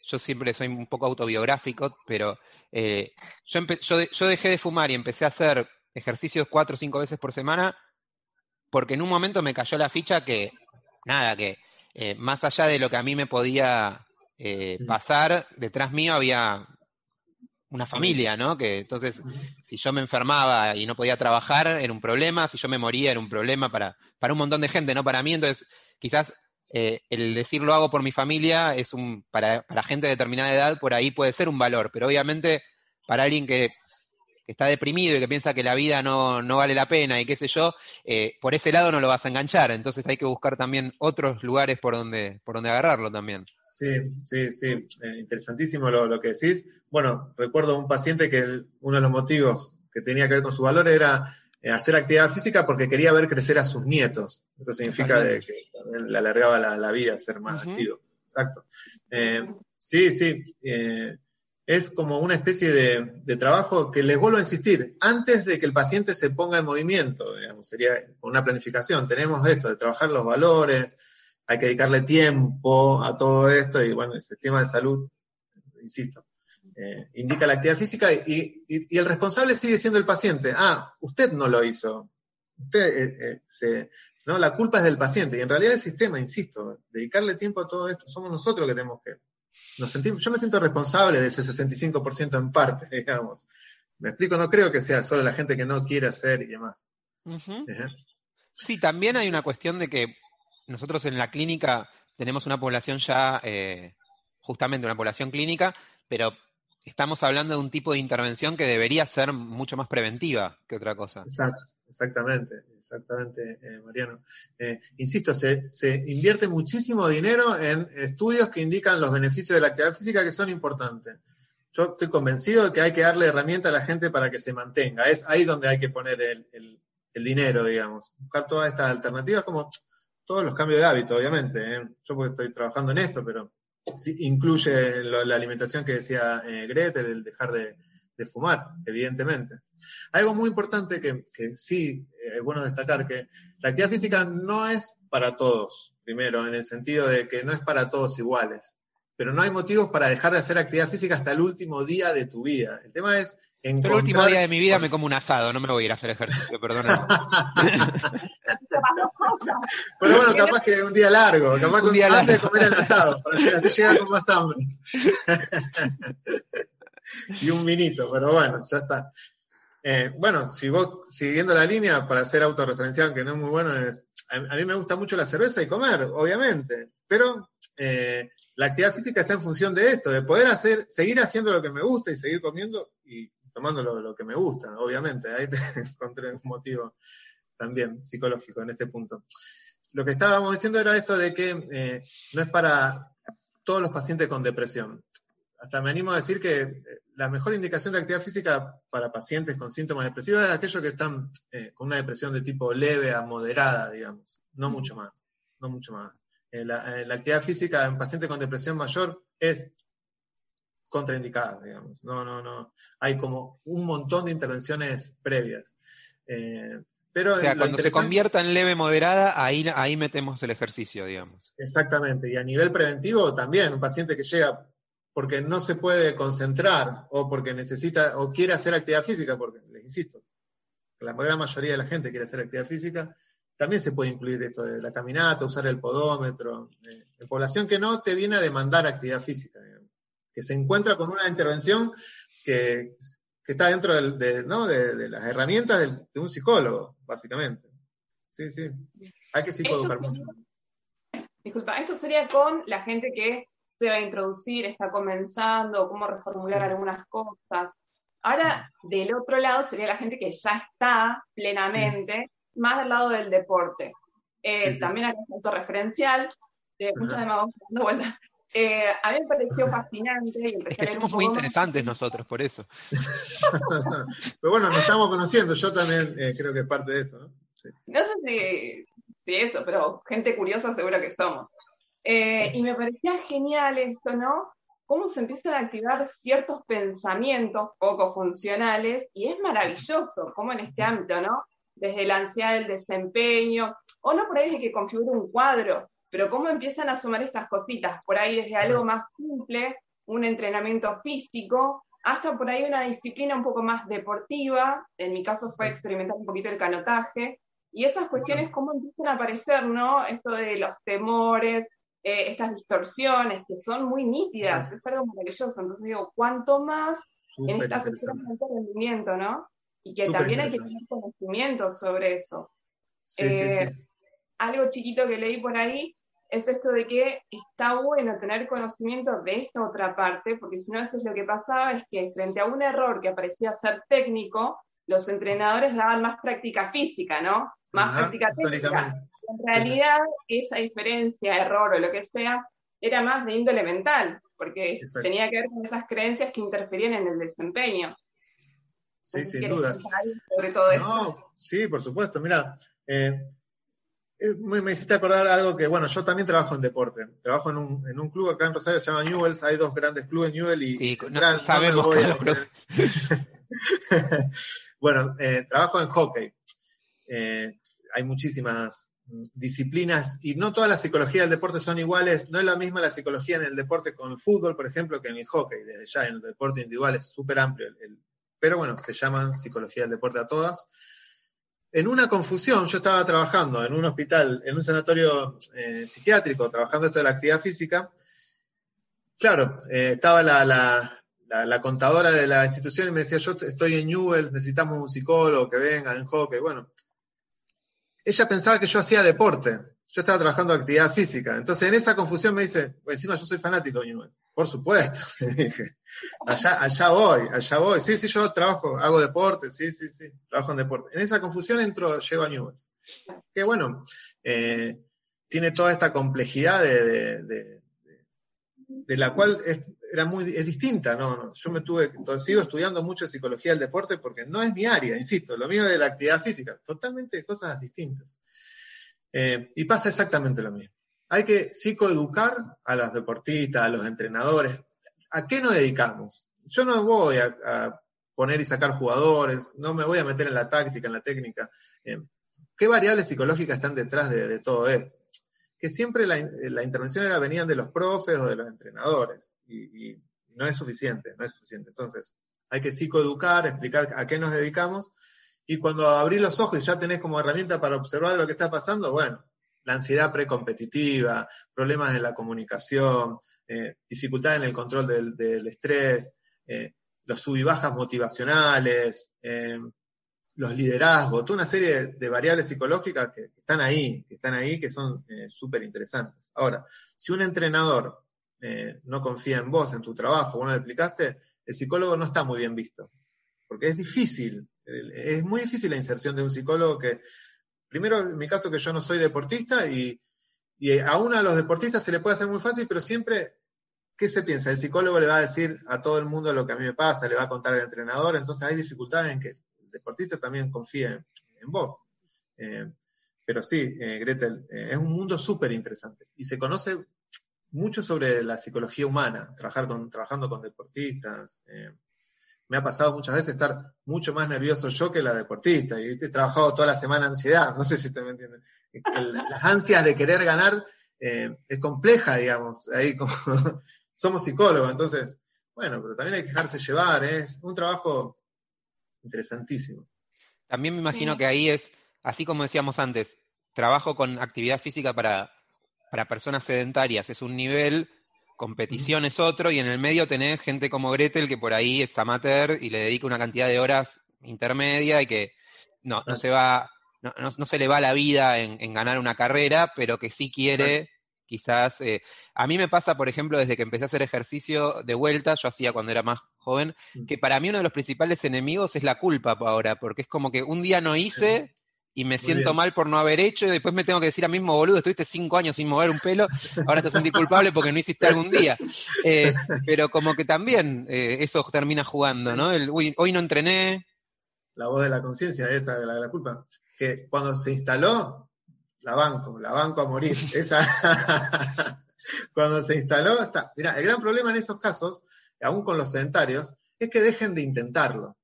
yo siempre soy un poco autobiográfico, pero eh, yo, yo, dejé de fumar y empecé a hacer ejercicios cuatro o cinco veces por semana porque en un momento me cayó la ficha que, nada, que eh, más allá de lo que a mí me podía eh, pasar, detrás mío había una familia, ¿no? Que entonces, si yo me enfermaba y no podía trabajar, era un problema, si yo me moría, era un problema para, para un montón de gente, no para mí. Entonces, quizás eh, el decir lo hago por mi familia es un, para, para, gente de determinada edad, por ahí puede ser un valor, pero obviamente para alguien que, está deprimido y que piensa que la vida no, no vale la pena y qué sé yo, eh, por ese lado no lo vas a enganchar, entonces hay que buscar también otros lugares por donde, por donde agarrarlo también. Sí, sí, sí, eh, interesantísimo lo, lo, que decís. Bueno, recuerdo un paciente que uno de los motivos que tenía que ver con su valor era hacer actividad física porque quería ver crecer a sus nietos. Eso significa de que le alargaba la, vida ser más activo. Exacto. Eh, sí, sí. Eh, es como una especie de, trabajo que les vuelvo a insistir, antes de que el paciente se ponga en movimiento, digamos, sería una planificación. Tenemos esto de trabajar los valores, hay que dedicarle tiempo a todo esto y bueno, el sistema de salud, insisto, eh, indica la actividad física y, el responsable sigue siendo el paciente. Ah, usted no lo hizo. Usted, eh, eh, no, la culpa es del paciente y en realidad el sistema, insisto, dedicarle tiempo a todo esto, somos nosotros que tenemos que... Nos sentimos, yo me siento responsable de ese 65% en parte, digamos. Me explico, no creo que sea solo la gente que no quiere hacer y demás. Sí, también hay una cuestión de que nosotros en la clínica tenemos una población ya, justamente una población clínica, pero estamos hablando de un tipo de intervención que debería ser mucho más preventiva que otra cosa. Exacto, exactamente, exactamente, eh, Mariano. Eh, insisto, se, invierte muchísimo dinero en estudios que indican los beneficios de la actividad física que son importantes. Yo estoy convencido de que hay que darle herramienta a la gente para que se mantenga. Es ahí donde hay que poner el, el dinero, digamos. Buscar todas estas alternativas como todos los cambios de hábito, obviamente. ¿eh? Yo porque estoy trabajando en esto, pero incluye la alimentación que decía eh, el dejar de, fumar, evidentemente. Algo muy importante que, sí eh, es bueno destacar, que la actividad física no es para todos, primero, en el sentido de que no es para todos iguales, pero no hay motivos para dejar de hacer actividad física hasta el último día de tu vida. El tema es el último día de mi vida me como un asado, no me voy a ir a hacer ejercicio, perdona. Pero bueno, capaz que un día largo, capaz que antes de comer el asado, para así llegar con más hambre. y un minito, pero bueno, ya está. Eh, bueno, si vos siguiendo la línea para hacer autorreferencial, que no es muy bueno, es, a, mí me gusta mucho la cerveza y comer, obviamente, pero eh, la actividad física está en función de esto, de poder hacer, seguir haciendo lo que me gusta y seguir comiendo y tomando lo, que me gusta, obviamente. Ahí te encontré un motivo también psicológico en este punto. Lo que estábamos diciendo era esto de que eh, no es para todos los pacientes con depresión. Hasta me animo a decir que eh, la mejor indicación de actividad física para pacientes con síntomas depresivos es aquellos que están eh, con una depresión de tipo leve a moderada, digamos, no mucho más, no mucho más. La, actividad física en pacientes con depresión mayor es contraindicada, digamos. No, no, no. Hay como un montón de intervenciones previas. Eh, pero o sea, cuando se convierta en leve moderada, ahí, ahí metemos el ejercicio, digamos. Exactamente. Y a nivel preventivo también, un paciente que llega porque no se puede concentrar o porque necesita o quiere hacer actividad física, porque les insisto, la gran mayoría de la gente quiere hacer actividad física, también se puede incluir esto de la caminata, usar el podómetro. Eh, en población que no te viene a demandar actividad física, que se encuentra con una intervención que, está dentro de, las herramientas de, un psicólogo, básicamente. Sí, sí. Hay que psicoeducar mucho. Disculpa, esto sería con la gente que se va a introducir, está comenzando, cómo reformular algunas cosas. Ahora, del otro lado sería la gente que ya está plenamente, más del lado del deporte. Eh, también hay un punto referencial, de mucha demagogia dando vueltas. Eh, a mí me pareció fascinante. Y es que somos muy interesantes nosotros, por eso. Pero bueno, nos estamos conociendo, yo también eh, creo que es parte de eso, ¿no? No sé si, si, eso, pero gente curiosa seguro que somos. Eh, y me parecía genial esto, ¿no? Cómo se empiezan a activar ciertos pensamientos poco funcionales y es maravilloso, como en este ámbito, ¿no? Desde la ansiedad del desempeño, o no por ahí de que configure un cuadro, pero cómo empiezan a sumar estas cositas, por ahí desde algo más simple, un entrenamiento físico, hasta por ahí una disciplina un poco más deportiva, en mi caso fue experimentar un poquito el canotaje, y esas cuestiones cómo empiezan a aparecer, ¿no? Esto de los temores, eh, estas distorsiones que son muy nítidas, es algo maravilloso. Entonces digo, ¿cuánto más en estas sesiones de rendimiento, no? Y que también hay que tener conocimiento sobre eso. Eh, algo chiquito que leí por ahí es esto de que está bueno tener conocimiento de esta otra parte, porque si no, a veces lo que pasaba es que frente a un error que parecía ser técnico, los entrenadores daban más práctica física, ¿no? Más práctica técnica. En realidad, esa diferencia, error o lo que sea, era más de índole mental, porque tenía que ver con esas creencias que interferían en el desempeño. Sí, sin dudas. Sobre todo no, sí, por supuesto. Mira, eh, eh, me, hiciste acordar algo que, bueno, yo también trabajo en deporte. Trabajo en un, en un club acá en Rosario, se llama Newells. Hay dos grandes clubes, Newell y, Central. bueno, eh, trabajo en hockey. hay muchísimas disciplinas, y no todas las psicologías del deporte son iguales, no es la misma la psicología en el deporte con el fútbol, por ejemplo, que en el hockey, desde ya en el deporte individual es súper amplio, pero bueno, se llaman psicología del deporte a todas. En una confusión, yo estaba trabajando en un hospital, en un sanatorio eh, psiquiátrico, trabajando esto de la actividad física. Claro, eh, estaba la, contadora de la institución y me decía, yo estoy en Newell, necesitamos un psicólogo que venga en hockey. Bueno, ella pensaba que yo hacía deporte. Yo estaba trabajando actividad física. Entonces en esa confusión me dice, pues encima yo soy fanático de Newell. Por supuesto. allá, allá voy, allá voy. Sí, sí, yo trabajo, hago deporte, sí, sí, sí, trabajo en deporte. En esa confusión entro, llego a Newell. Que bueno, eh, tiene toda esta complejidad de, de, la cual es, era muy, es distinta, ¿no? Yo me tuve, sigo estudiando mucho psicología del deporte porque no es mi área, insisto, lo mío es de la actividad física, totalmente cosas distintas. Eh, y pasa exactamente lo mismo. Hay que psicoeducar a los deportistas, a los entrenadores. ¿A qué nos dedicamos? Yo no voy a, poner y sacar jugadores, no me voy a meter en la táctica, en la técnica. Eh, ¿Qué variables psicológicas están detrás de todo esto? que siempre la, intervención era venían de los profes o de los entrenadores, y, no es suficiente, no es suficiente. Entonces, hay que psicoeducar, explicar a qué nos dedicamos, y cuando abrís los ojos y ya tenés como herramienta para observar lo que está pasando, bueno, la ansiedad precompetitiva, problemas en la comunicación, eh, dificultad en el control del, estrés, eh, los sub y bajas motivacionales, eh, los liderazgos, toda una serie de, variables psicológicas que, están ahí, que están ahí, que son eh, súper interesantes. Ahora, si un entrenador eh, no confía en vos, en tu trabajo, vos no le explicaste, el psicólogo no está muy bien visto. Porque es difícil, es muy difícil la inserción de un psicólogo que, primero, en mi caso que yo no soy deportista y, y a uno de los deportistas se le puede hacer muy fácil, pero siempre ¿qué se piensa? El psicólogo le va a decir a todo el mundo lo que a mí me pasa, le va a contar al entrenador, entonces hay dificultades en que el deportista también confíe en, vos. Eh, pero sí, eh, Gretel, eh, es un mundo súper interesante y se conoce mucho sobre la psicología humana, trabajar con, trabajando con deportistas. Me ha pasado muchas veces estar mucho más nervioso yo que la deportista y he trabajado toda la semana ansiedad, no sé si te me entienden. Las ansias de querer ganar es compleja, digamos, ahí como somos psicólogos, entonces, bueno, pero también hay que dejarse llevar, es un trabajo interesantísimo. También me imagino que ahí es, así como decíamos antes, trabajo con actividad física para, para personas sedentarias es un nivel, competición es otro, y en el medio tenés gente como Gretel que por ahí es amateur y le dedica una cantidad de horas intermedia y que no, no se va, no, no, se le va la vida en, ganar una carrera, pero que sí quiere quizás, eh, a mí me pasa, por ejemplo, desde que empecé a hacer ejercicio de vuelta, yo hacía cuando era más joven, que para mí uno de los principales enemigos es la culpa ahora, porque es como que un día no hice y me siento mal por no haber hecho y después me tengo que decir a mismo boludo, estuviste cinco años sin mover un pelo, ahora te sentís culpable porque no hiciste algún día. Eh, pero como que también eh, eso termina jugando, ¿no? El, uy, hoy no entrené. La voz de la conciencia, esa de la, la culpa. Que cuando se instaló, la banco, la banco a morir. Esa, cuando se instaló, está. Mira, el gran problema en estos casos, aún con los sedentarios, es que dejen de intentarlo.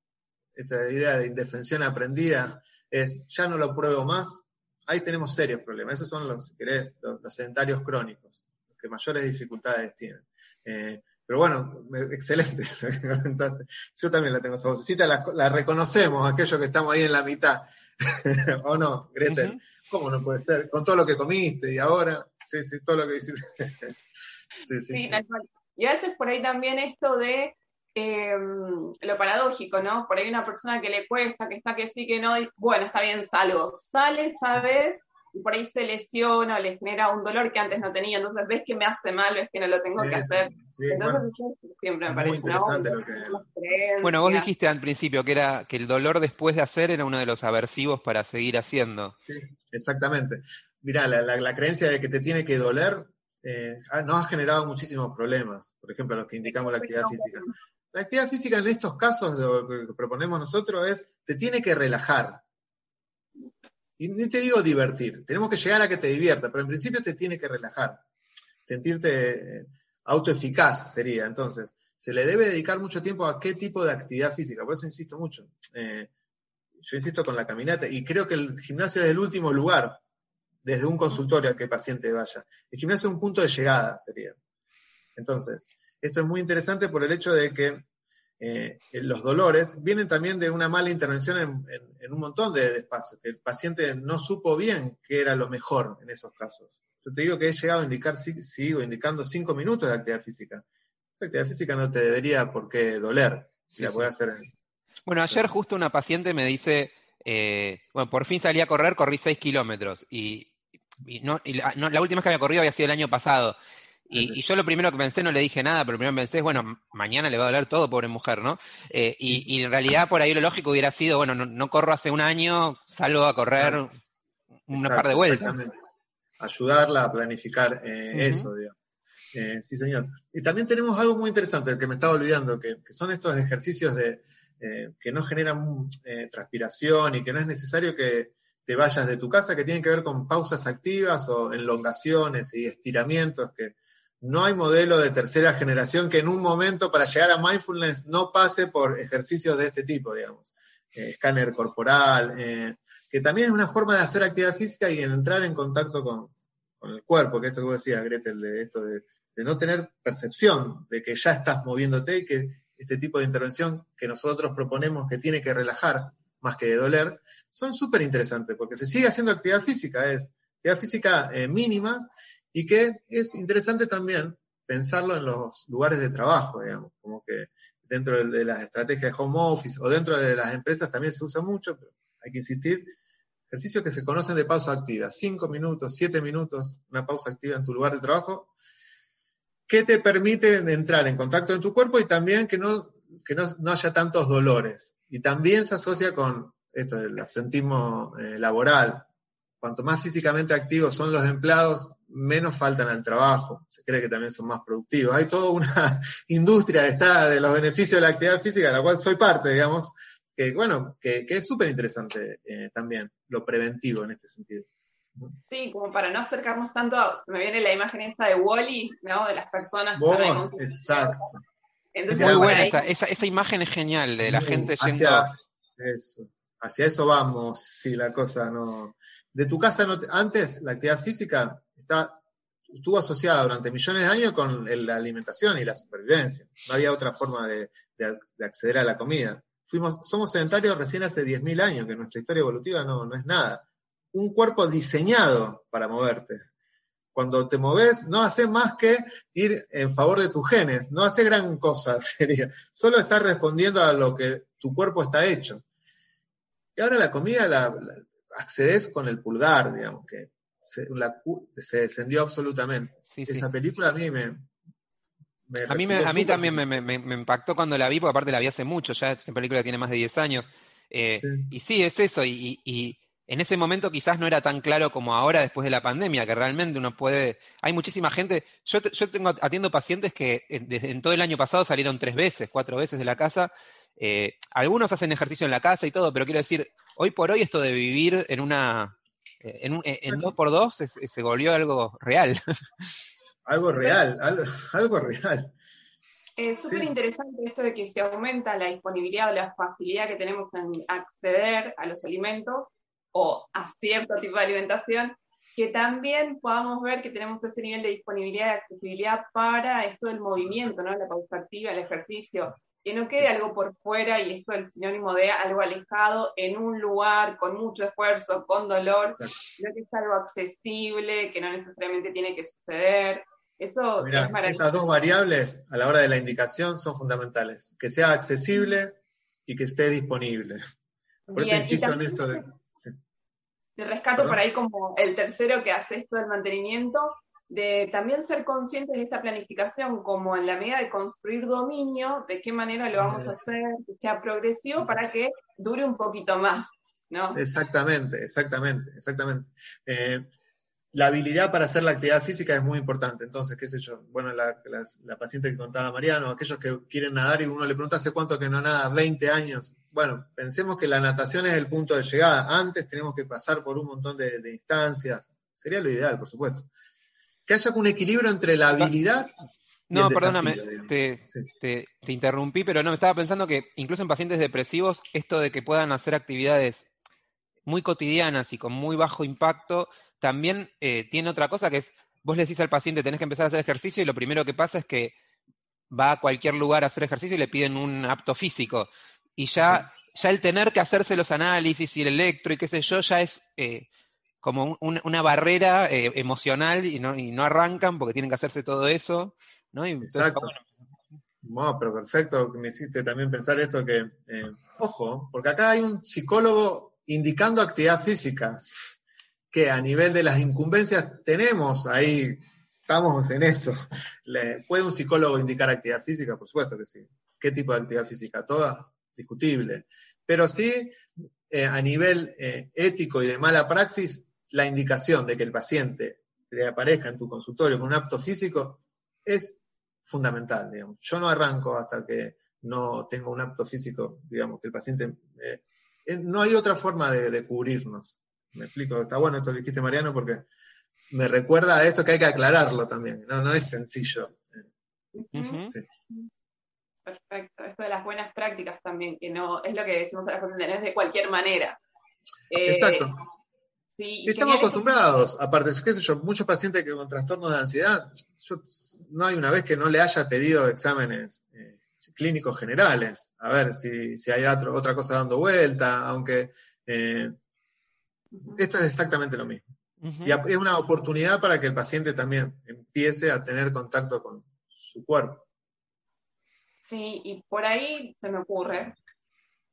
Esta idea de indefensión aprendida es, ya no lo pruebo más, ahí tenemos serios problemas. Esos son los, si querés, los, sedentarios crónicos, los que mayores dificultades tienen. Eh, pero bueno, excelente lo que comentaste. Yo también la tengo esa vocecita, la, reconocemos, aquellos que estamos ahí en la mitad. ¿O no, Gretel? ¿Cómo no puede ser? Con todo lo que comiste y ahora, sí, sí, todo lo que hiciste. sí, sí, sí, Y a veces por ahí también esto de em, lo paradójico, ¿no? Por ahí una persona que le cuesta, que está que sí, que no, bueno, está bien, salgo. Sale, ¿sabes? y por ahí se lesiona o le genera un dolor que antes no tenía, entonces ves que me hace mal, ves que no lo tengo que hacer. entonces siempre me parece interesante lo que... Bueno, vos dijiste al principio que era que el dolor después de hacer era uno de los aversivos para seguir haciendo. Sí, exactamente. Mirá, la, la, creencia de que te tiene que doler eh, nos ha generado muchísimos problemas, por ejemplo, los que indicamos la actividad física. La actividad física en estos casos, lo que proponemos nosotros es, te tiene que relajar. Y ni te digo divertir, tenemos que llegar a que te divierta, pero en principio te tiene que relajar, sentirte eh, autoeficaz sería. Entonces, se le debe dedicar mucho tiempo a qué tipo de actividad física, por eso insisto mucho. Eh, yo insisto con la caminata y creo que el gimnasio es el último lugar desde un consultorio al que el paciente vaya. El gimnasio es un punto de llegada, sería. Entonces, esto es muy interesante por el hecho de que eh, los dolores vienen también de una mala intervención en, un montón de, espacios, que el paciente no supo bien qué era lo mejor en esos casos. Yo te digo que he llegado a indicar, sigo indicando cinco minutos de actividad física. Esa actividad física no te debería por qué doler, si la hacer. Bueno, ayer justo una paciente me dice, eh, bueno, por fin salí a correr, corrí seis kilómetros y, no, la, no, la última vez que había corrido había sido el año pasado. Y, yo lo primero que pensé, no le dije nada, pero lo primero que pensé es, bueno, mañana le va a doler todo, pobre mujer, ¿no? Eh, y, en realidad por ahí lo lógico hubiera sido, bueno, no, corro hace un año, salgo a correr una par de vueltas. Ayudarla a planificar eh, eso, digamos. Eh, sí, señor. Y también tenemos algo muy interesante, que me estaba olvidando, que, son estos ejercicios de, que no generan transpiración y que no es necesario que te vayas de tu casa, que tienen que ver con pausas activas o elongaciones y estiramientos que no hay modelo de tercera generación que en un momento para llegar a mindfulness no pase por ejercicios de este tipo, digamos. Eh, escáner corporal, eh, que también es una forma de hacer actividad física y entrar en contacto con, el cuerpo, que esto que vos decías, Gretel, de esto de, no tener percepción de que ya estás moviéndote y que este tipo de intervención que nosotros proponemos que tiene que relajar más que de doler, son súper interesantes porque se sigue haciendo actividad física, es actividad física eh, mínima y que es interesante también pensarlo en los lugares de trabajo, digamos, como que dentro de las estrategias de home office o dentro de las empresas también se usa mucho, pero hay que insistir, ejercicios que se conocen de pausa activa, cinco minutos, siete minutos, una pausa activa en tu lugar de trabajo, que te permite entrar en contacto en tu cuerpo y también que no, que no, haya tantos dolores. Y también se asocia con esto del absentismo eh, laboral. Cuanto más físicamente activos son los empleados, menos faltan al trabajo, se cree que también son más productivos. Hay toda una industria de, de los beneficios de la actividad física, de la cual soy parte, digamos, que bueno, que, es súper interesante eh, también, lo preventivo en este sentido. Sí, como para no acercarnos tanto, se me viene la imagen esa de Wally, ¿no? De las personas. exacto. muy buena, esa, esa, imagen es genial, de la gente hacia Eso, hacia eso vamos, si la cosa no... De tu casa, no antes, la actividad física está, estuvo asociada durante millones de años con la alimentación y la supervivencia. No había otra forma de, de acceder a la comida. Fuimos, somos sedentarios recién hace 10.000 años, que nuestra historia evolutiva no, no es nada un cuerpo diseñado para moverte. Cuando te moves, no hace más que ir en favor de tus genes, no hace gran cosa, sería. Solo estás respondiendo a lo que tu cuerpo está hecho. Y ahora la comida la, accedes con el pulgar, digamos, que se, descendió absolutamente. Esa película a mí me, a mí, a mí también me, impactó cuando la vi, porque aparte la vi hace mucho, ya esta película tiene más de 10 años. Eh, y sí, es eso, y, en ese momento quizás no era tan claro como ahora después de la pandemia, que realmente uno puede, hay muchísima gente, yo, yo tengo atiendo pacientes que en, todo el año pasado salieron tres veces, cuatro veces de la casa, eh, algunos hacen ejercicio en la casa y todo, pero quiero decir, hoy por hoy esto de vivir en una, eh, en, un, en dos por dos se, volvió algo real. Algo real, algo, algo real. Es súper interesante esto de que se aumenta la disponibilidad o la facilidad que tenemos en acceder a los alimentos o a cierto tipo de alimentación, que también podamos ver que tenemos ese nivel de disponibilidad y accesibilidad para esto del movimiento, ¿no? La pausa activa, el ejercicio, que no quede algo por fuera y esto el sinónimo de algo alejado en un lugar con mucho esfuerzo, con dolor, sino que es algo accesible, que no necesariamente tiene que suceder. Eso es Esas dos variables a la hora de la indicación son fundamentales, que sea accesible y que esté disponible. Por eso insisto en esto de... Te rescato por ahí como el tercero que hace esto del mantenimiento, de también ser conscientes de esta planificación, como en la medida de construir dominio, de qué manera lo vamos a hacer, que sea progresivo para que dure un poquito más. ¿no? Exactamente, exactamente, exactamente. Eh, la habilidad para hacer la actividad física es muy importante. Entonces, qué sé yo, bueno, la, paciente que contaba Mariano, aquellos que quieren nadar y uno le pregunta hace cuánto que no nada, 20 años. Bueno, pensemos que la natación es el punto de llegada. Antes tenemos que pasar por un montón de, instancias. Sería lo ideal, por supuesto. Que haya un equilibrio entre la habilidad y no, perdóname, te, te, interrumpí, pero no, me estaba pensando que incluso en pacientes depresivos, esto de que puedan hacer actividades muy cotidianas y con muy bajo impacto también eh, tiene otra cosa que es, vos le decís al paciente, tenés que empezar a hacer ejercicio y lo primero que pasa es que va a cualquier lugar a hacer ejercicio y le piden un apto físico. Y ya, ya el tener que hacerse los análisis y el electro y qué sé yo, ya es eh, como una barrera eh, emocional y no, y no arrancan porque tienen que hacerse todo eso. ¿no? Exacto. no, pero perfecto, me hiciste también pensar esto que, ojo, porque acá hay un psicólogo indicando actividad física que a nivel de las incumbencias tenemos ahí, estamos en eso. ¿Puede un psicólogo indicar actividad física? Por supuesto que sí. ¿Qué tipo de actividad física? Todas, discutible. Pero sí, eh, a nivel eh, ético y de mala praxis, la indicación de que el paciente le aparezca en tu consultorio con un apto físico es fundamental, digamos. Yo no arranco hasta que no tengo un apto físico, digamos, que el paciente... Eh, no hay otra forma de cubrirnos. Me explico, está bueno esto que dijiste, Mariano, porque me recuerda a esto que hay que aclararlo también, no, no es sencillo. Perfecto, esto de las buenas prácticas también, que no es lo que decimos a las pacientes, no es de cualquier manera. Eh, Exacto. Estamos acostumbrados, aparte, qué sé yo, muchos pacientes que con trastornos de ansiedad, no hay una vez que no le haya pedido exámenes eh, clínicos generales, a ver si, si hay otra cosa dando vuelta, aunque eh, esto es exactamente lo mismo. Y es una oportunidad para que el paciente también empiece a tener contacto con su cuerpo. Sí, y por ahí se me ocurre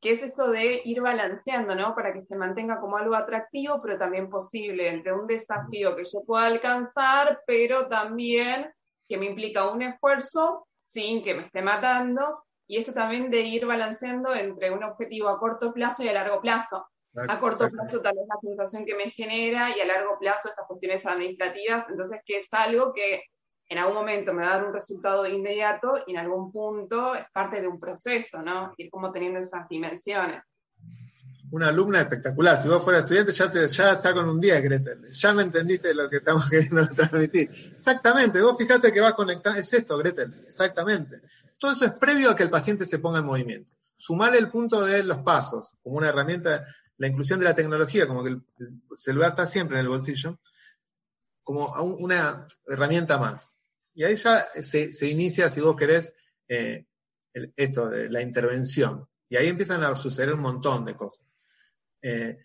que es esto de ir balanceando, ¿no? Para que se mantenga como algo atractivo, pero también posible, entre un desafío que yo pueda alcanzar, pero también que me implica un esfuerzo sin que me esté matando, y esto también de ir balanceando entre un objetivo a corto plazo y a largo plazo. A corto plazo tal vez la sensación que me genera y a largo plazo estas cuestiones administrativas, entonces que es algo que en algún momento me va a dar un resultado inmediato y en algún punto es parte de un proceso, ¿no? Ir como teniendo esas dimensiones. Una alumna espectacular. Si vos fueras estudiante, ya, te, está con un día, Gretel. Ya me entendiste lo que estamos queriendo transmitir. Exactamente. Vos fijate que vas conectar. Es esto, Gretel. Exactamente. Todo eso es previo a que el paciente se ponga en movimiento. Sumar el punto de los pasos como una herramienta, la inclusión de la tecnología, como que el celular está siempre en el bolsillo, como una herramienta más. Y ahí ya se, inicia, si vos querés, eh, esto de la intervención. Y ahí empiezan a suceder un montón de cosas. Eh,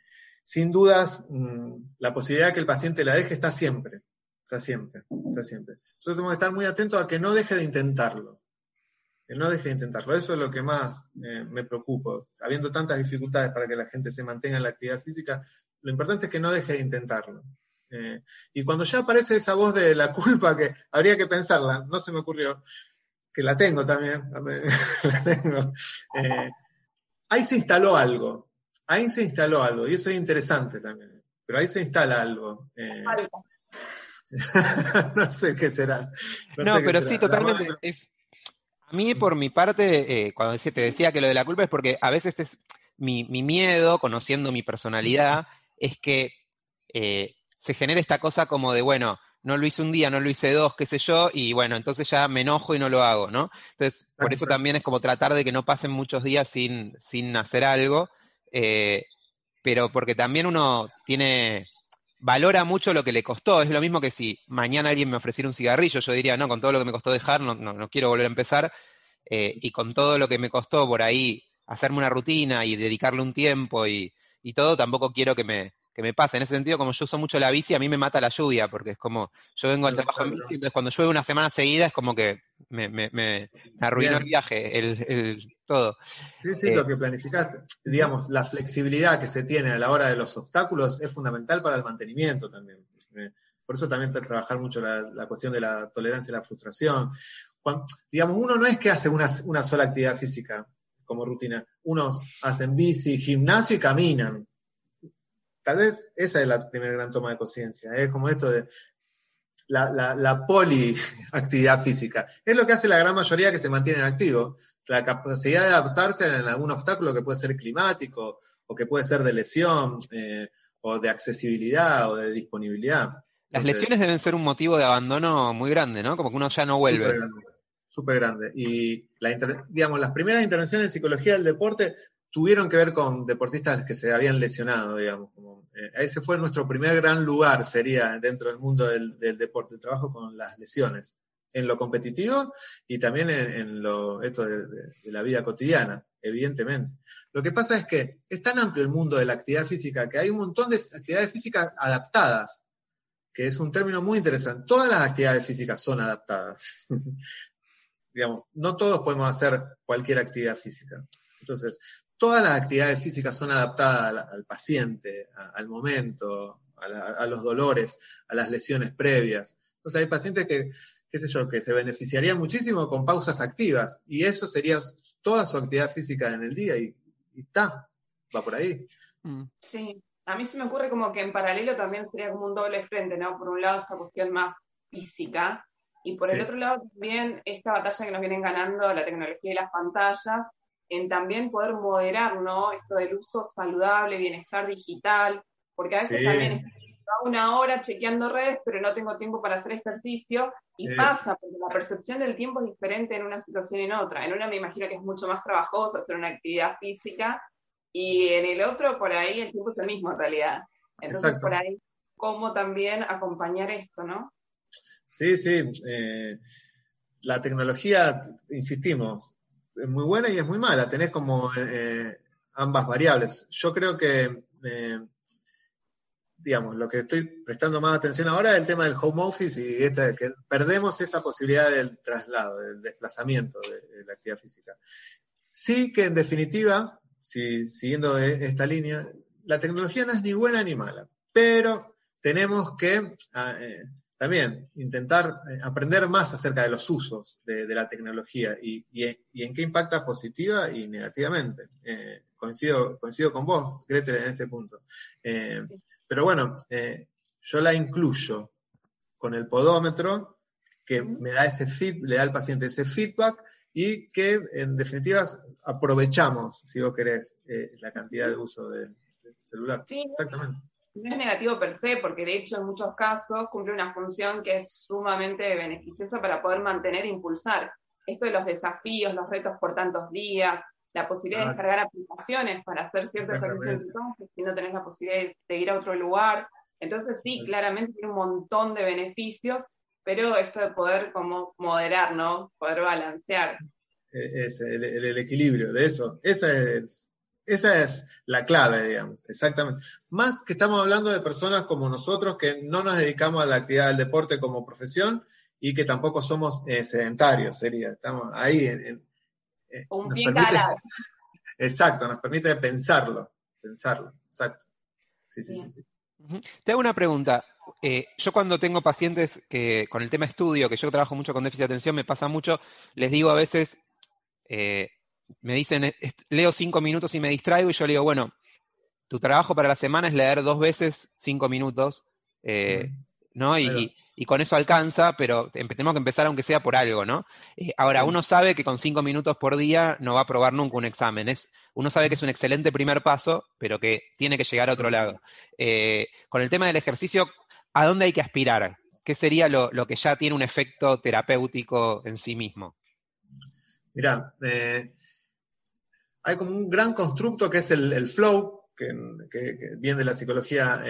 sin dudas, mm, la posibilidad de que el paciente la deje está siempre, está siempre, está siempre. Nosotros tenemos que estar muy atentos a que no deje de intentarlo, que no deje de intentarlo. Eso es lo que más eh, me preocupa. Habiendo tantas dificultades para que la gente se mantenga en la actividad física, lo importante es que no deje de intentarlo. Eh, y cuando ya aparece esa voz de la culpa, que habría que pensarla, no se me ocurrió, que la tengo también, la tengo. Eh, ahí se instaló algo, ahí se instaló algo, y eso es interesante también, pero ahí se instala algo. Eh, no sé qué será. No, pero sí, totalmente. a mí, por mi parte, cuando te decía que lo de la culpa es porque a veces es mi, mi miedo, conociendo mi personalidad, es que se genera esta cosa como de, bueno, no lo hice un día, no lo hice dos, qué sé yo, y bueno, entonces ya me enojo y no lo hago, ¿no? Entonces, por eso también es como tratar de que no pasen muchos días sin, sin hacer algo, eh, pero porque también uno tiene, valora mucho lo que le costó, es lo mismo que si mañana alguien me ofreciera un cigarrillo, yo diría, no, con todo lo que me costó dejar, no, no, quiero volver a empezar, eh, y con todo lo que me costó por ahí hacerme una rutina y dedicarle un tiempo y, y todo, tampoco quiero que me, que me pasa. En ese sentido, como yo uso mucho la bici, a mí me mata la lluvia, porque es como, yo vengo al trabajo en bici, entonces cuando llueve una semana seguida es como que me, me, me arruinó el viaje, el, el, todo. Sí, sí, lo eh, que planificaste. Digamos, la flexibilidad que se tiene a la hora de los obstáculos es fundamental para el mantenimiento también. Eh, por eso también trabajar mucho la, la cuestión de la tolerancia a la frustración. digamos, uno no es que hace una, una sola actividad física como rutina. Unos hacen bici, gimnasio y caminan Tal vez esa es la primera gran toma de conciencia, es como esto de la, la, poliactividad física. Es lo que hace la gran mayoría que se mantienen activos, la capacidad de adaptarse en algún obstáculo que puede ser climático o que puede ser de lesión eh, o de accesibilidad o de disponibilidad. Las lesiones deben ser un motivo de abandono muy grande, ¿no? Como que uno ya no vuelve. Súper grande. Y la digamos, las primeras intervenciones en psicología del deporte tuvieron que ver con deportistas que se habían lesionado, digamos. Como, eh, ese fue nuestro primer gran lugar, sería dentro del mundo del, deporte, el trabajo con las lesiones, en lo competitivo y también en, lo, esto de, la vida cotidiana, evidentemente. Lo que pasa es que es tan amplio el mundo de la actividad física que hay un montón de actividades físicas adaptadas, que es un término muy interesante. Todas las actividades físicas son adaptadas. digamos, no todos podemos hacer cualquier actividad física. Entonces, todas las actividades físicas son adaptadas al, paciente, al momento, a, los dolores, a las lesiones previas. Entonces hay pacientes que, qué sé yo, que se beneficiarían muchísimo con pausas activas y eso sería toda su actividad física en el día y, está, va por ahí. Mm. Sí, a mí se me ocurre como que en paralelo también sería como un doble frente, ¿no? Por un lado esta cuestión más física y por el otro lado también esta batalla que nos vienen ganando la tecnología y las pantallas en también poder moderar, ¿no? Esto del uso saludable, bienestar digital, porque a veces también estoy una hora chequeando redes, pero no tengo tiempo para hacer ejercicio, y pasa, porque la percepción del tiempo es diferente en una situación y en otra. En una me imagino que es mucho más trabajoso hacer una actividad física, y en el otro, por ahí, el tiempo es el mismo en realidad. Entonces, por ahí, cómo también acompañar esto, ¿no? Sí, sí. Eh, la tecnología, insistimos, es muy buena y es muy mala. Tenés como eh, ambas variables. Yo creo que, eh, digamos, lo que estoy prestando más atención ahora es el tema del home office y este, que perdemos esa posibilidad del traslado, del desplazamiento de, la actividad física. Sí que en definitiva, si, siguiendo e, esta línea, la tecnología no es ni buena ni mala, pero tenemos que ah, eh, también intentar eh, aprender más acerca de los usos de, la tecnología y, en qué impacta positiva y negativamente. Eh, coincido, coincido con vos, Gretel, en este punto. Eh, pero bueno, eh, yo la incluyo con el podómetro, que me da ese feed, le da al paciente ese feedback y que en definitiva aprovechamos, si vos querés, eh, la cantidad de uso del, celular. Sí, Exactamente. No es negativo per se, porque de hecho en muchos casos cumple una función que es sumamente beneficiosa para poder mantener e impulsar. Esto de los desafíos, los retos por tantos días, la posibilidad de descargar aplicaciones para hacer cierto ejercicio en si no tenés la posibilidad de ir a otro lugar. Entonces sí, claramente tiene un montón de beneficios, pero esto de poder como moderar, ¿no? Poder balancear. E-, es el, equilibrio de eso. Esa es, esa es la clave, digamos, exactamente. Más que estamos hablando de personas como nosotros que no nos dedicamos a la actividad del deporte como profesión y que tampoco somos eh, sedentarios, sería. Estamos ahí en... Eh, Un pie Exacto, nos permite pensarlo, pensarlo, exacto. Sí, sí, sí. sí. Te hago una pregunta. Eh, yo cuando tengo pacientes que con el tema estudio, que yo trabajo mucho con déficit de atención, me pasa mucho, les digo a veces, eh, me dicen, leo cinco minutos y me distraigo, y yo le digo, bueno, tu trabajo para la semana es leer dos veces cinco minutos, eh, ¿no? Y, y con eso alcanza, pero tenemos que empezar aunque sea por algo, ¿no? Eh, ahora, uno sabe que con cinco minutos por día no va a probar nunca un examen. Es, uno sabe que es un excelente primer paso, pero que tiene que llegar a otro lado. Eh, con el tema del ejercicio, ¿a dónde hay que aspirar? ¿Qué sería lo, que ya tiene un efecto terapéutico en sí mismo? Mirá, eh, hay como un gran constructo que es el, flow, que, viene de la psicología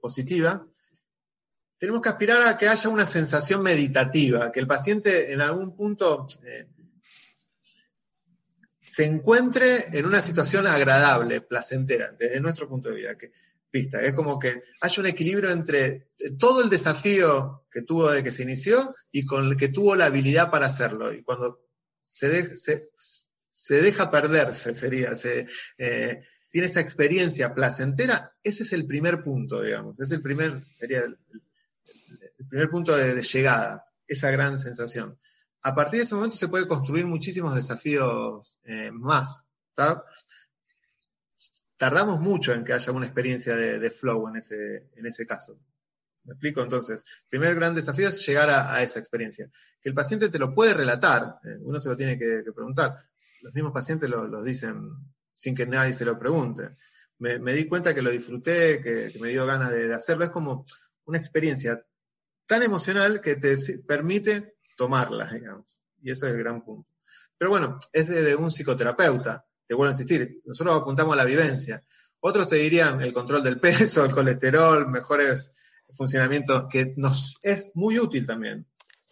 positiva, tenemos que aspirar a que haya una sensación meditativa, que el paciente en algún punto eh, se encuentre en una situación agradable, placentera, desde nuestro punto de vista. Vista, es como que haya un equilibrio entre todo el desafío que tuvo de que se inició y con el que tuvo la habilidad para hacerlo. Y cuando se, se, deja perderse, sería, se, eh, tiene esa experiencia placentera, ese es el primer punto, digamos, es el primer, sería el, el primer punto de, llegada, esa gran sensación. A partir de ese momento se puede construir muchísimos desafíos eh, más. Tardamos mucho en que haya una experiencia de, flow en ese, en ese caso. ¿Me explico? Entonces, el primer gran desafío es llegar a, esa experiencia. Que el paciente te lo puede relatar, eh, uno se lo tiene que, preguntar. Los mismos pacientes lo, dicen sin que nadie se lo pregunte. Me, di cuenta que lo disfruté, que, me dio ganas de, hacerlo. Es como una experiencia tan emocional que te permite tomarlas, digamos. Y eso es el gran punto. Pero bueno, es de, un psicoterapeuta, te vuelvo a insistir, nosotros apuntamos a la vivencia. Otros te dirían el control del peso, el colesterol, mejores funcionamientos, que nos es muy útil también.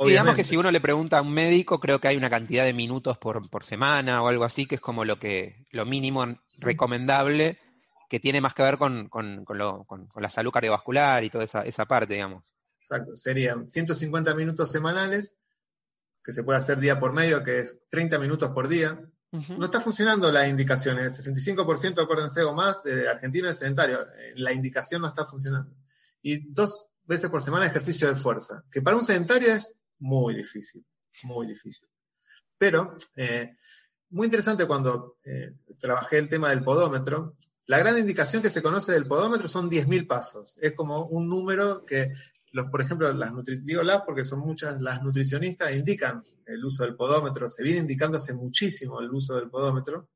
Digamos que si uno le pregunta a un médico, creo que hay una cantidad de minutos por, semana o algo así, que es como lo que lo mínimo recomendable, que tiene más que ver con, la salud cardiovascular y toda esa, esa parte, digamos. Exacto, serían 150 minutos semanales, que se puede hacer día por medio, que es 30 minutos por día. No está funcionando la indicación, el 65% acuérdense o más de argentino es sedentario, eh, la indicación no está funcionando. Y dos veces por semana ejercicio de fuerza, que para un sedentario es muy difícil, muy difícil. Pero, eh, muy interesante cuando eh, trabajé el tema del podómetro, la gran indicación que se conoce del podómetro son 10.000 pasos. Es como un número que los, por ejemplo, las digo las porque son muchas las nutricionistas indican el uso del podómetro, se viene indicando hace muchísimo el uso del podómetro,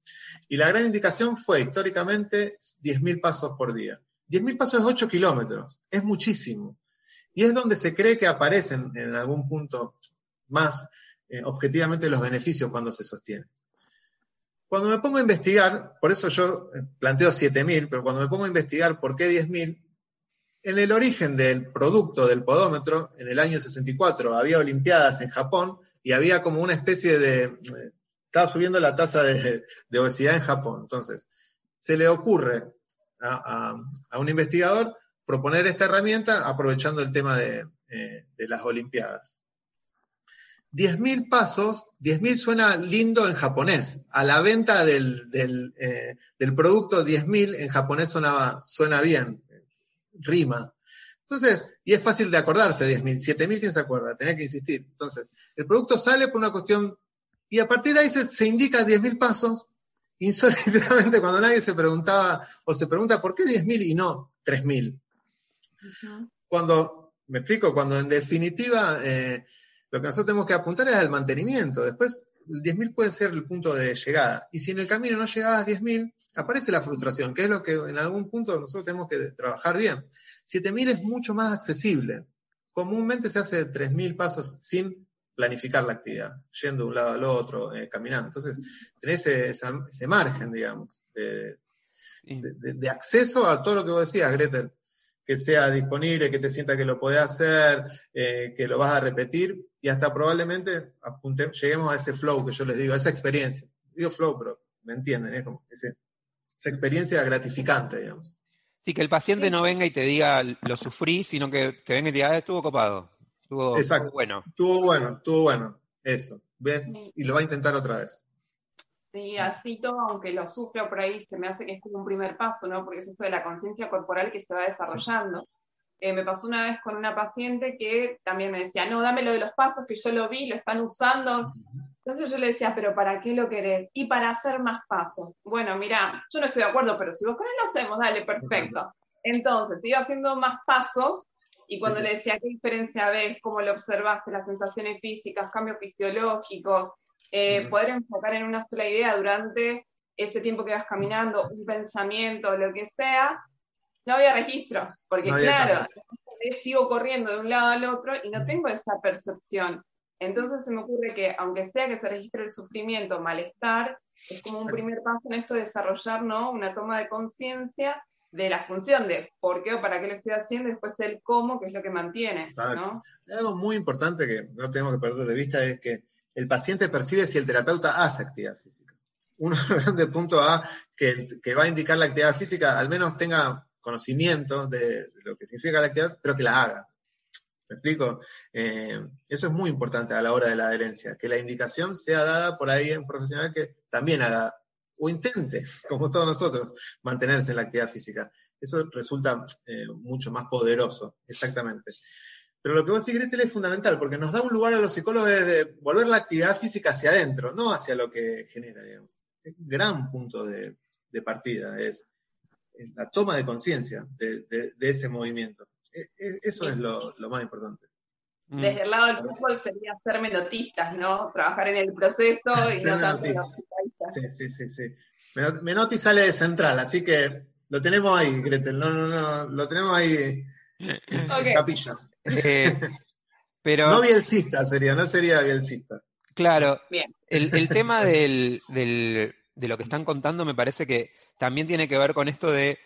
y la gran indicación fue históricamente 10.000 pasos por día. 10.000 pasos es 8 kilómetros, es muchísimo. Y es donde se cree que aparecen en algún punto más eh, objetivamente los beneficios cuando se sostiene. Cuando me pongo a investigar, por eso yo eh, planteo 7.000, pero cuando me pongo a investigar por qué 10.000, en el origen del producto del podómetro, en el año 64, había Olimpiadas en Japón y había como una especie de... Estaba subiendo la tasa de, obesidad en Japón. Entonces, se le ocurre a, un investigador proponer esta herramienta aprovechando el tema de, eh, las Olimpiadas. 10.000 pasos, 10.000 suena lindo en japonés. A la venta del, del, eh, del producto 10.000 en japonés suena bien rima. Entonces, y es fácil de acordarse, 10.000, 7.000, ¿quién se acuerda? Tenía que insistir. Entonces, el producto sale por una cuestión, y a partir de ahí se, indica 10.000 pasos, insólitamente cuando nadie se preguntaba o se pregunta por qué 10.000 y no 3.000. Cuando, me explico, cuando en definitiva eh, lo que nosotros tenemos que apuntar es al mantenimiento. Después, el 10.000 puede ser el punto de llegada. Y si en el camino no llegabas a 10.000, aparece la frustración, que es lo que en algún punto nosotros tenemos que trabajar bien. 7.000 es mucho más accesible. Comúnmente se hace 3.000 pasos sin planificar la actividad, yendo de un lado al otro, eh, caminando. Entonces, tenés ese, margen, digamos, de, acceso a todo lo que vos decías, Gretel, que sea disponible, que te sienta que lo podés hacer, eh, que lo vas a repetir y hasta probablemente lleguemos a ese flow que yo les digo, a esa experiencia. Digo flow, pero me entienden, es como esa experiencia gratificante, digamos. Sí, que el paciente no venga y te diga lo sufrí, sino que te venga y te diga, ah, estuvo copado. Estuvo, Exacto. bueno. Estuvo bueno, estuvo bueno. Eso. Y lo va a intentar otra vez. Sí, así todo, aunque lo sufra por ahí, se me hace que es como un primer paso, ¿no? Porque es esto de la conciencia corporal que se va desarrollando. Eh, me pasó una vez con una paciente que también me decía, no, dame lo de los pasos, que yo lo vi, lo están usando. Entonces yo le decía, pero ¿para qué lo querés? Y para hacer más pasos. Bueno, mira, yo no estoy de acuerdo, pero si vos él lo hacemos, dale, perfecto. Entonces, iba haciendo más pasos y cuando le decía, ¿qué diferencia ves? ¿Cómo lo observaste? Las sensaciones físicas, cambios fisiológicos, eh, poder enfocar en una sola idea durante ese tiempo que vas caminando, un pensamiento, lo que sea, no había registro, porque claro, sigo corriendo de un lado al otro y no tengo esa percepción. Entonces se me ocurre que, aunque sea que se registre el sufrimiento, malestar, es como un primer paso en esto de desarrollar ¿no? una toma de conciencia de la función de por qué o para qué lo estoy haciendo, y después el cómo, que es lo que mantiene. ¿no? Algo muy importante que no tenemos que perder de vista es que el paciente percibe si el terapeuta hace actividad física. Uno de punto A que, que va a indicar la actividad física, al menos tenga conocimiento de, lo que significa la actividad, pero que la haga. ¿Me explico? Eh, eso es muy importante a la hora de la adherencia, que la indicación sea dada por un profesional que también haga o intente, como todos nosotros, mantenerse en la actividad física. Eso resulta eh, mucho más poderoso, exactamente. Pero lo que vos decís, es fundamental, porque nos da un lugar a los psicólogos de volver la actividad física hacia adentro, no hacia lo que genera, digamos. Es un gran punto de, partida, es, la toma de conciencia de, ese movimiento. E, e, eso es lo, más importante. Mm. Desde el lado del fútbol sería ser menotistas, ¿no? Trabajar en el proceso y no tanto Sí, sí, sí, sí. Menotti sale de central, así que lo tenemos ahí, Gretel. No, no, no, lo tenemos ahí en capilla. Eh, pero... No bielcista sería, no sería bielcista. Claro. Bien. El, tema del, del, de lo que están contando me parece que también tiene que ver con esto de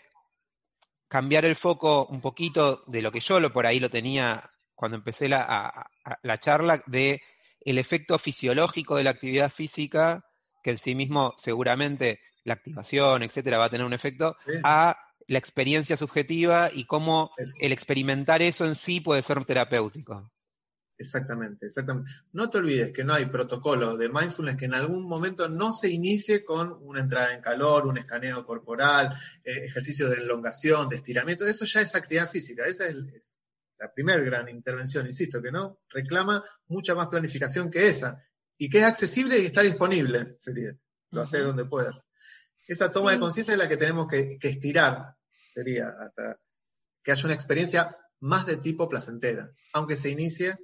cambiar el foco un poquito de lo que yo lo, por ahí lo tenía cuando empecé la, la charla, de el efecto fisiológico de la actividad física, que en sí mismo seguramente la activación, etcétera, va a tener un efecto, a la experiencia subjetiva y cómo el experimentar eso en sí puede ser terapéutico. Exactamente, exactamente. No te olvides que no hay protocolo de mindfulness que en algún momento no se inicie con una entrada en calor, un escaneo corporal, eh, ejercicios de elongación, de estiramiento. Eso ya es actividad física. Esa es, la primera gran intervención, insisto, que no reclama mucha más planificación que esa y que es accesible y está disponible, sería. Lo haces donde puedas. Esa toma de conciencia es la que tenemos que, que estirar, sería, hasta que haya una experiencia más de tipo placentera, aunque se inicie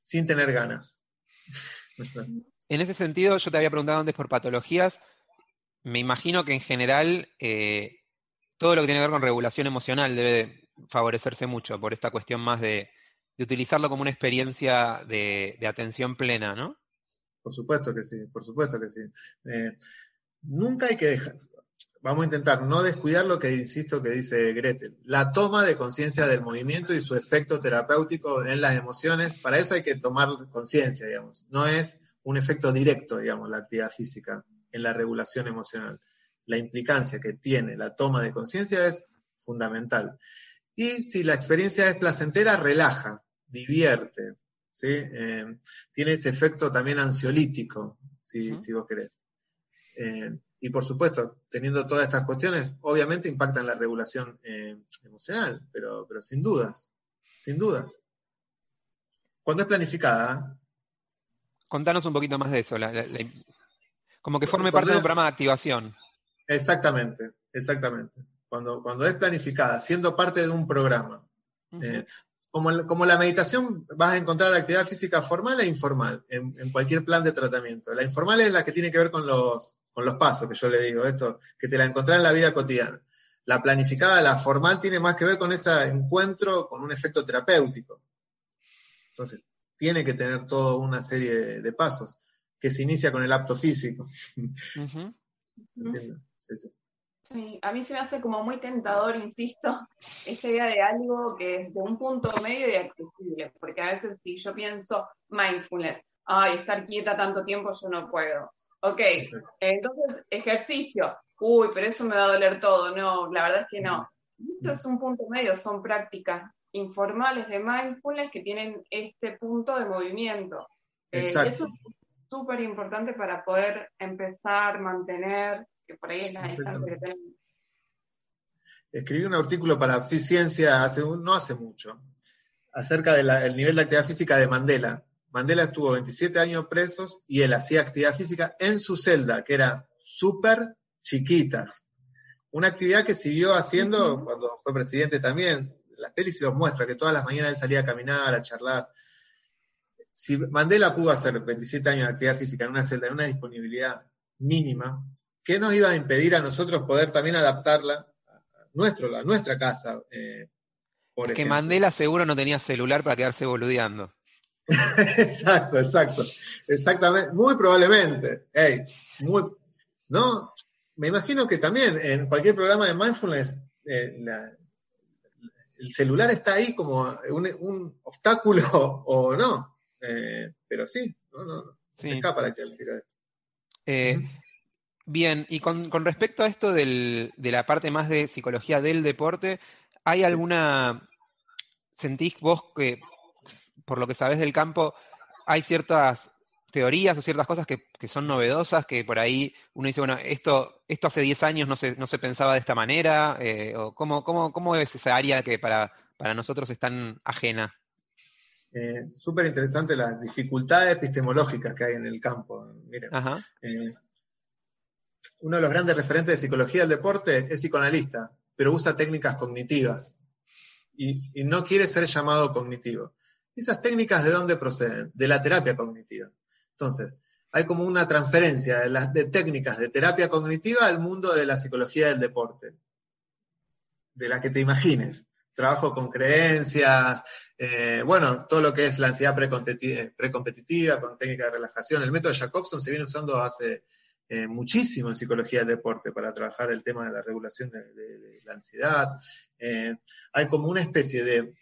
sin tener ganas. en ese sentido, yo te había preguntado antes por patologías. Me imagino que en general eh, todo lo que tiene que ver con regulación emocional debe favorecerse mucho por esta cuestión más de, utilizarlo como una experiencia de, atención plena, ¿no? Por supuesto que sí, por supuesto que sí. Eh, nunca hay que dejar, vamos a intentar no descuidar lo que insisto que dice Gretel, la toma de conciencia del movimiento y su efecto terapéutico en las emociones, para eso hay que tomar conciencia, digamos, no es un efecto directo, digamos, la actividad física en la regulación emocional. La implicancia que tiene la toma de conciencia es fundamental. Y si la experiencia es placentera, relaja, divierte, ¿sí? Eh, tiene ese efecto también ansiolítico, si, vos querés. Eh, y por supuesto, teniendo todas estas cuestiones, obviamente impactan la regulación eh, emocional, pero, pero sin dudas, sin dudas. Cuando es planificada. Contanos un poquito más de eso, como que forme parte de un programa de activación. Exactamente, exactamente. Cuando, cuando es planificada, siendo parte de un programa. Eh, como, como, la meditación, vas a encontrar actividad física formal e informal en, en, cualquier plan de tratamiento. La informal es la que tiene que ver con los, con los pasos, que yo le digo, esto, que te la encontrás en la vida cotidiana. La planificada, la formal, tiene más que ver con ese encuentro con un efecto terapéutico. Entonces, tiene que tener toda una serie de, de pasos, que se inicia con el apto físico. ¿Se entiende? Sí, sí. Sí, a mí se me hace como muy tentador, insisto, esta idea de algo que es de un punto medio y accesible, porque a veces si yo pienso mindfulness, ay, estar quieta tanto tiempo yo no puedo. Ok, entonces ejercicio, uy, pero eso me va a doler todo, no, la verdad es que no. Esto es un punto medio, son prácticas informales de mindfulness que tienen este punto de movimiento. Eh, eso es súper importante para poder empezar, mantener que por ahí es la distancia que tenemos. Escribí un artículo para Psi Ciencia hace, no hace mucho, acerca del nivel de actividad física de Mandela. Mandela estuvo 27 años presos y él hacía actividad física en su celda, que era súper chiquita. Una actividad que siguió haciendo cuando fue presidente también. Las pelis se los muestra, que todas las mañanas él salía a caminar, a charlar. Si Mandela pudo hacer 27 años de actividad física en una celda, en una disponibilidad mínima, ¿qué nos iba a impedir a nosotros poder también adaptarla a, nuestro, a nuestra casa? Eh, por que Mandela seguro no tenía celular para quedarse boludeando. exacto, exacto. Exactamente. Muy probablemente. muy, ¿no? Me imagino que también en cualquier programa de mindfulness eh, el celular está ahí como un, obstáculo o no. Eh, pero sí, no, no, no. Se escapa la esto. Eh, Bien, y con, con respecto a esto del, de la parte más de psicología del deporte, ¿hay alguna, sentís vos que, por lo que sabes del campo, hay ciertas teorías o ciertas cosas que, que, son novedosas, que por ahí uno dice, bueno, esto, esto hace 10 años no se, no se pensaba de esta manera, eh, o cómo, cómo, cómo es esa área que para, para nosotros es tan ajena? Eh, Súper interesante las dificultades epistemológicas que hay en el campo. Miren, eh, uno de los grandes referentes de psicología del deporte es psicoanalista, pero usa técnicas cognitivas y, no quiere ser llamado cognitivo. ¿Esas técnicas de dónde proceden? De la terapia cognitiva. Entonces, hay como una transferencia de, las, de técnicas de terapia cognitiva al mundo de la psicología del deporte, de la que te imagines. Trabajo con creencias, eh, bueno, todo lo que es la ansiedad precompetitiva, con técnica de relajación. El método de Jacobson se viene usando hace eh, muchísimo en psicología del deporte para trabajar el tema de la regulación de, la ansiedad. Eh, hay como una especie de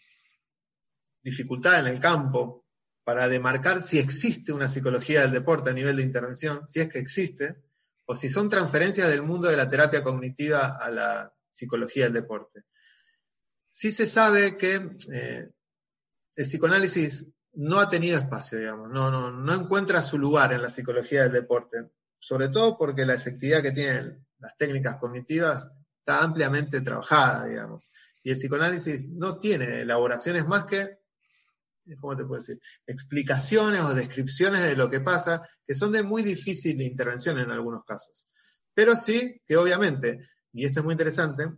dificultad en el campo para demarcar si existe una psicología del deporte a nivel de intervención, si es que existe, o si son transferencias del mundo de la terapia cognitiva a la psicología del deporte. Sí se sabe que eh, el psicoanálisis no ha tenido espacio, digamos, no, no, no encuentra su lugar en la psicología del deporte sobre todo porque la efectividad que tienen las técnicas cognitivas está ampliamente trabajada, digamos. Y el psicoanálisis no tiene elaboraciones más que, ¿cómo te puedo decir? Explicaciones o descripciones de lo que pasa, que son de muy difícil intervención en algunos casos. Pero sí que obviamente, y esto es muy interesante,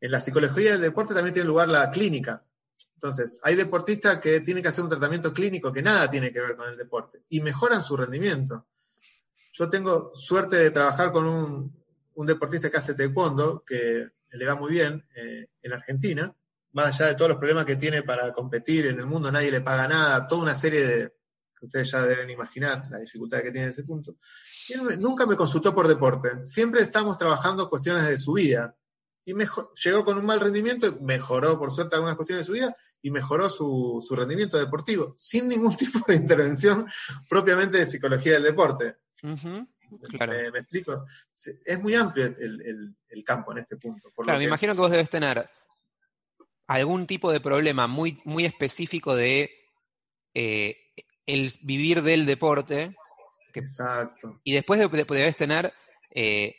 en la psicología del deporte también tiene lugar la clínica. Entonces, hay deportistas que tienen que hacer un tratamiento clínico que nada tiene que ver con el deporte y mejoran su rendimiento. Yo tengo suerte de trabajar con un, deportista que hace taekwondo, que le va muy bien eh, en Argentina, más allá de todos los problemas que tiene para competir en el mundo, nadie le paga nada, toda una serie de, que ustedes ya deben imaginar, la dificultad que tiene en ese punto. Y nunca me consultó por deporte, siempre estamos trabajando cuestiones de su vida. Y llegó con un mal rendimiento, mejoró por suerte algunas cuestiones de su vida y mejoró su, rendimiento deportivo, sin ningún tipo de intervención propiamente de psicología del deporte. ¿Me, explico? Es muy amplio el, campo en este punto. claro, me imagino que vos debes tener algún tipo de problema muy, muy específico de eh, el vivir del deporte. Exacto. Y después debes tener eh,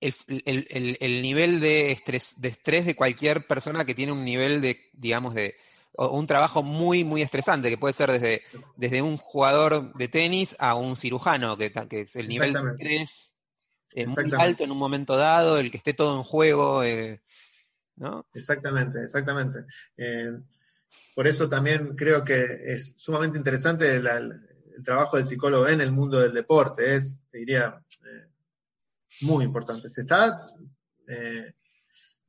el, nivel de estrés, de estrés de cualquier persona que tiene un nivel de, digamos, de un trabajo muy, muy estresante, que puede ser desde, desde un jugador de tenis a un cirujano, que, que es el nivel de estrés eh, muy alto en un momento dado, el que esté todo en juego, eh, ¿no? Exactamente, exactamente. Eh, por eso también creo que es sumamente interesante el, trabajo del psicólogo en el mundo del deporte. Es, te diría, muy importante. Se está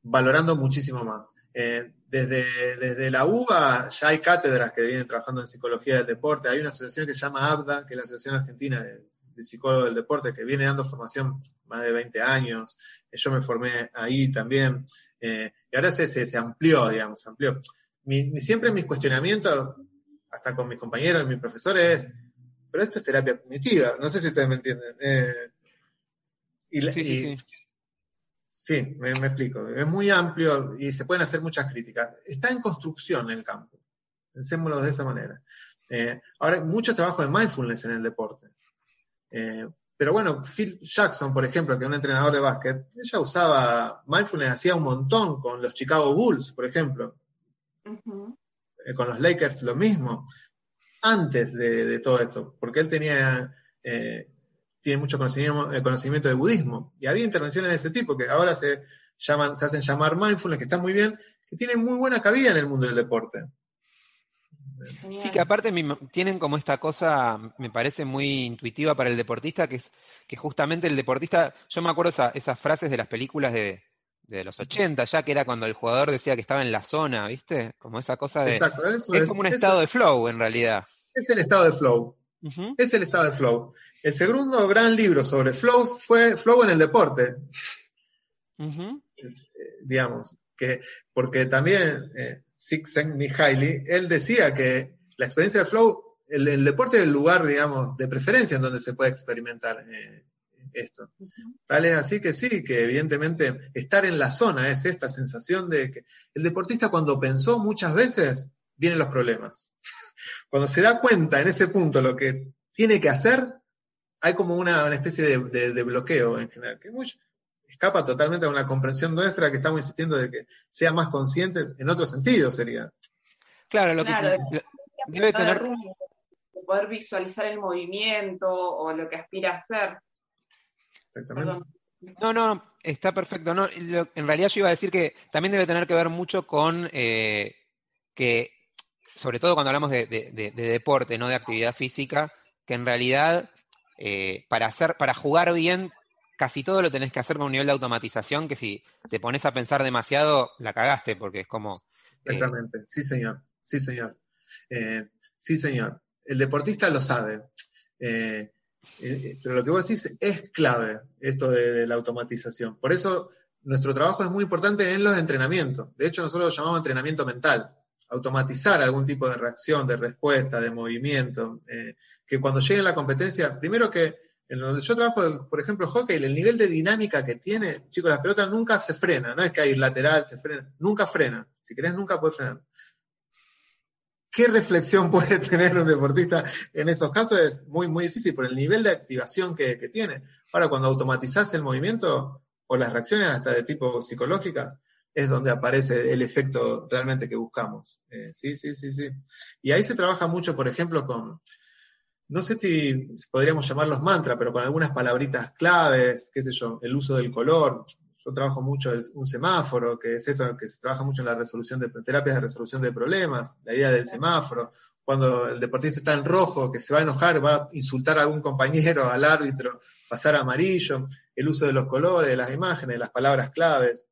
valorando muchísimo más. Eh, desde, desde, la UBA ya hay cátedras que vienen trabajando en psicología del deporte. Hay una asociación que se llama ABDA, que es la Asociación Argentina de, Psicólogos del Deporte, que viene dando formación más de 20 años. Eh, yo me formé ahí también. Eh, y ahora se, se, amplió, digamos, se amplió. Mi, siempre mis cuestionamientos, hasta con mis compañeros y mis profesores, pero esto es terapia cognitiva. No sé si ustedes me entienden. y, y Sí, me, explico. Es muy amplio y se pueden hacer muchas críticas. Está en construcción el campo. Pensémoslo de esa manera. Eh, ahora, hay mucho trabajo de mindfulness en el deporte. Eh, pero bueno, Phil Jackson, por ejemplo, que es un entrenador de básquet, ella usaba mindfulness, hacía un montón con los Chicago Bulls, por ejemplo. Eh, con los Lakers lo mismo. Antes de, todo esto, porque él tenía tiene mucho conocimiento, eh, conocimiento de budismo. Y había intervenciones de ese tipo que ahora se, llaman, se hacen llamar mindfulness, que están muy bien, que tienen muy buena cabida en el mundo del deporte. Sí, que aparte tienen como esta cosa, me parece muy intuitiva para el deportista, que es que justamente el deportista, yo me acuerdo esas frases de las películas de, los 80, ya que era cuando el jugador decía que estaba en la zona, ¿viste? Como esa cosa de... Exacto, es, como un estado de flow en realidad. Es el estado de flow. Es el estado de flow. El segundo gran libro sobre flows fue Flow en el deporte. Eh, digamos, que, porque también eh, Mihaly, él decía que la experiencia de flow, el, deporte es el lugar, digamos, de preferencia en donde se puede experimentar eh, esto. Tal es así que sí, que evidentemente estar en la zona es esta sensación de que el deportista cuando pensó muchas veces, vienen los problemas. Cuando se da cuenta en ese punto lo que tiene que hacer, hay como una, especie de, bloqueo en general, que escapa totalmente a una comprensión nuestra que estamos insistiendo de que sea más consciente, en otro sentido sería. Claro, lo que debe tener... poder visualizar el movimiento o lo que aspira a hacer. Exactamente. No, no, está perfecto. No, en realidad yo iba a decir que también debe tener que ver mucho con eh, que sobre todo cuando hablamos de, deporte, no de actividad física, que en realidad eh, para hacer, para jugar bien, casi todo lo tenés que hacer con un nivel de automatización que si te pones a pensar demasiado, la cagaste, porque es como. Eh, Exactamente, sí señor, sí señor. Eh, sí señor. El deportista lo sabe. pero lo que vos decís es clave, esto de la automatización. Por eso nuestro trabajo es muy importante en los entrenamientos. De hecho, nosotros lo llamamos entrenamiento mental automatizar algún tipo de reacción, de respuesta, de movimiento, eh, que cuando llegue la competencia, primero que en donde yo trabajo, por ejemplo, hockey, el nivel de dinámica que tiene, chicos, las pelotas nunca se frena, no es que hay lateral, se frena, nunca frena. Si querés, nunca puede frenar. ¿Qué reflexión puede tener un deportista en esos casos? Es muy, muy difícil por el nivel de activación que, que tiene. Ahora, cuando automatizás el movimiento o las reacciones hasta de tipo psicológicas, es donde aparece el efecto realmente que buscamos. Eh, sí, sí, sí, sí. Y ahí se trabaja mucho, por ejemplo, con, no sé si podríamos llamarlos mantra, pero con algunas palabritas claves, qué sé yo, el uso del color. Yo trabajo mucho un semáforo, que es esto que se trabaja mucho en la resolución de terapias de resolución de problemas, la idea del semáforo. Cuando el deportista está en rojo, que se va a enojar, va a insultar a algún compañero, al árbitro, pasar a amarillo, el uso de los colores, de las imágenes, de las palabras claves.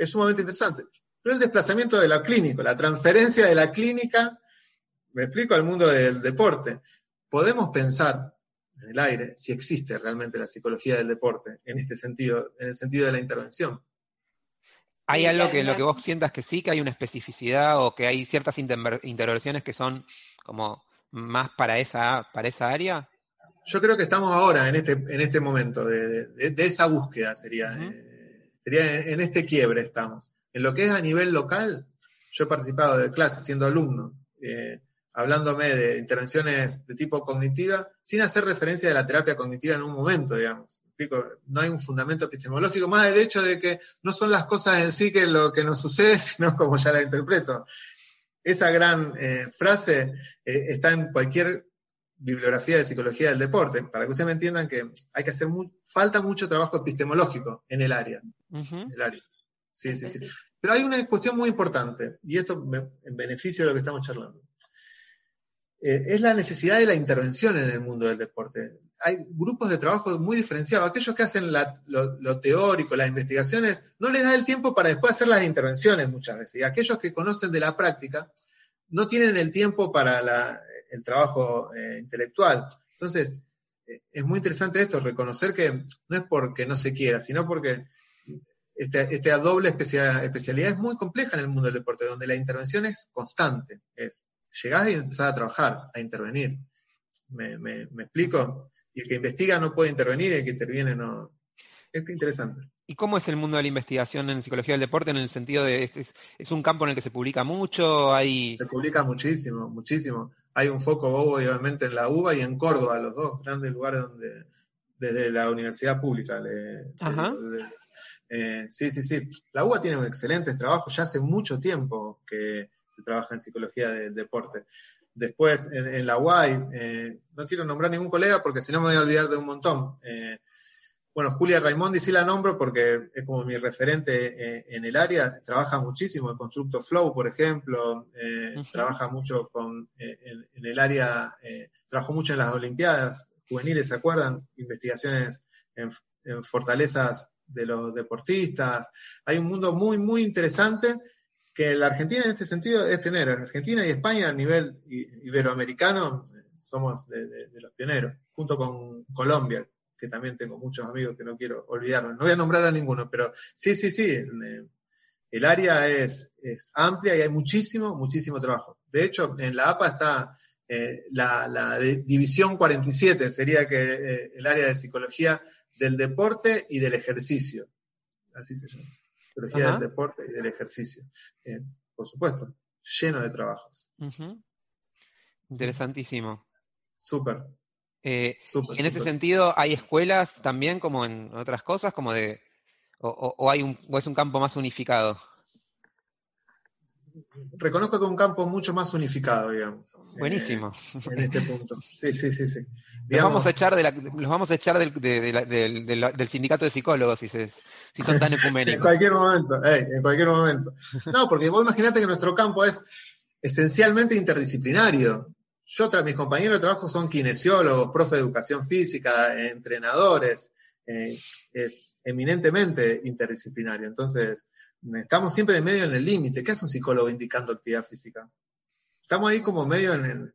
Es sumamente interesante. Pero el desplazamiento de la clínica, la transferencia de la clínica, me explico, al mundo del deporte. Podemos pensar en el aire si existe realmente la psicología del deporte en este sentido, en el sentido de la intervención. ¿Hay algo que lo que vos sientas que sí, que hay una especificidad o que hay ciertas intervenciones que son como más para esa, para esa área? Yo creo que estamos ahora en este, en este momento de, esa búsqueda, sería. Sería en, este quiebre estamos. En lo que es a nivel local, yo he participado de clases siendo alumno, eh, hablándome de intervenciones de tipo cognitiva, sin hacer referencia de la terapia cognitiva en un momento, digamos. No hay un fundamento epistemológico, más del hecho de que no son las cosas en sí que lo que nos sucede, sino como ya la interpreto. Esa gran eh, frase eh, está en cualquier bibliografía de psicología del deporte, para que ustedes me entiendan que hay que hacer falta mucho trabajo epistemológico en el área. el área. Sí, sí, sí. Pero hay una cuestión muy importante, y esto en beneficio de lo que estamos charlando. Eh, es la necesidad de la intervención en el mundo del deporte. Hay grupos de trabajo muy diferenciados. Aquellos que hacen lo, teórico, las investigaciones, no les da el tiempo para después hacer las intervenciones muchas veces. Y aquellos que conocen de la práctica, no tienen el tiempo para el trabajo eh, intelectual. Entonces, eh, es muy interesante esto, reconocer que no es porque no se quiera, sino porque esta, esta doble especialidad es muy compleja en el mundo del deporte, donde la intervención es constante. Es llegás y empezás a trabajar, a intervenir. ¿Me, explico? Y el que investiga no puede intervenir el que interviene no. Es interesante. ¿Y cómo es el mundo de la investigación en psicología del deporte en el sentido de, es, un campo en el que se publica mucho? hay Se publica muchísimo, muchísimo. Hay un foco obviamente en la UBA y en Córdoba, los dos grandes lugares donde, desde la universidad pública. Ajá. Eh, sí, sí, sí. La UBA tiene excelentes trabajos ya hace mucho tiempo que se trabaja en psicología del deporte. Después, en, la UAI, eh, no quiero nombrar ningún colega porque si no me voy a olvidar de un montón. Eh, bueno, Julia Raimondi sí la nombro porque es como mi referente eh, en el área. Trabaja muchísimo en Constructo Flow, por ejemplo. Trabaja mucho con, en, el área, trabajó mucho en las Olimpiadas juveniles, ¿se acuerdan? Investigaciones en, en fortalezas de los deportistas. Hay un mundo muy, muy interesante que la Argentina en este sentido es pionera. Argentina y España a nivel iberoamericano somos de, los pioneros, junto con Colombia, que también tengo muchos amigos que no quiero olvidarlos. No voy a nombrar a ninguno, pero sí, sí, sí. El área es, amplia y hay muchísimo, muchísimo trabajo. De hecho, en la APA está eh, la, división 47, sería que eh, el área de psicología del deporte y del ejercicio. Así se llama del deporte y del ejercicio. Eh, por supuesto, lleno de trabajos. Interesantísimo. Súper. Eh, en ese sentido, ¿hay escuelas también como en otras cosas, como de, o, hay un, o es un campo más unificado? reconozco que es un campo mucho más unificado, digamos. Buenísimo. Eh, en este punto. Sí, sí, sí, sí. los vamos a echar, de la, los vamos a echar del, del, sindicato de psicólogos si, se, si son tan ecuménicos. en cualquier momento, en cualquier momento. No, porque vos imaginate que nuestro campo es esencialmente interdisciplinario. Yo, mis compañeros de trabajo son kinesiólogos, profe de educación física, entrenadores, eh, es eminentemente interdisciplinario. Entonces, estamos siempre en medio en el límite. ¿Qué hace un psicólogo indicando actividad física? Estamos ahí como medio en,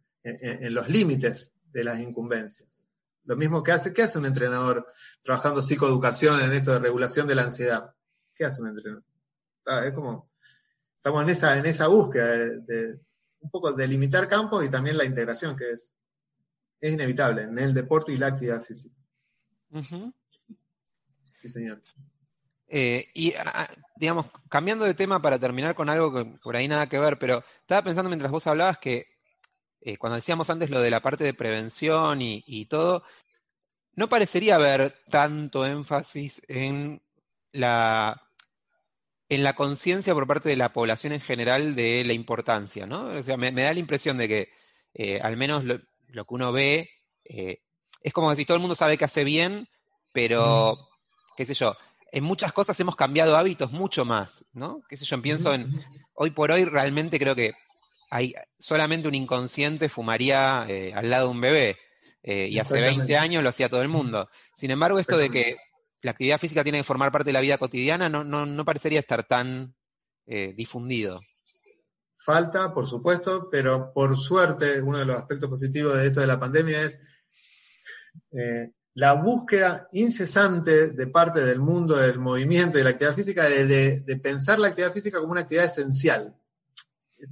los límites de las incumbencias. Lo mismo que hace, ¿qué hace un entrenador trabajando psicoeducación en esto de regulación de la ansiedad? ¿Qué hace un entrenador? es como, estamos en esa, en esa búsqueda de, un poco delimitar campos y también la integración, que es, es inevitable en el deporte y la actividad física. Sí, señor. Eh, y, digamos, cambiando de tema para terminar con algo que por ahí nada que ver, pero estaba pensando mientras vos hablabas que eh, cuando decíamos antes lo de la parte de prevención y, todo, no parecería haber tanto énfasis en la en la conciencia por parte de la población en general de la importancia, ¿no? O sea, me, da la impresión de que eh, al menos lo, que uno ve es como si todo el mundo sabe que hace bien, pero, mm. qué sé yo, en muchas cosas hemos cambiado hábitos mucho más, ¿no? Qué sé yo, pienso en, hoy por hoy realmente creo que hay solamente un inconsciente fumaría eh, al lado de un bebé, eh, y hace 20 años lo hacía todo el mundo. Sin embargo, esto de que la actividad física tiene que formar parte de la vida cotidiana no, parecería estar tan eh, difundido. Falta, por supuesto, pero por suerte, uno de los aspectos positivos de esto de la pandemia es la búsqueda incesante de parte del mundo del movimiento y de la actividad física de, pensar la actividad física como una actividad esencial.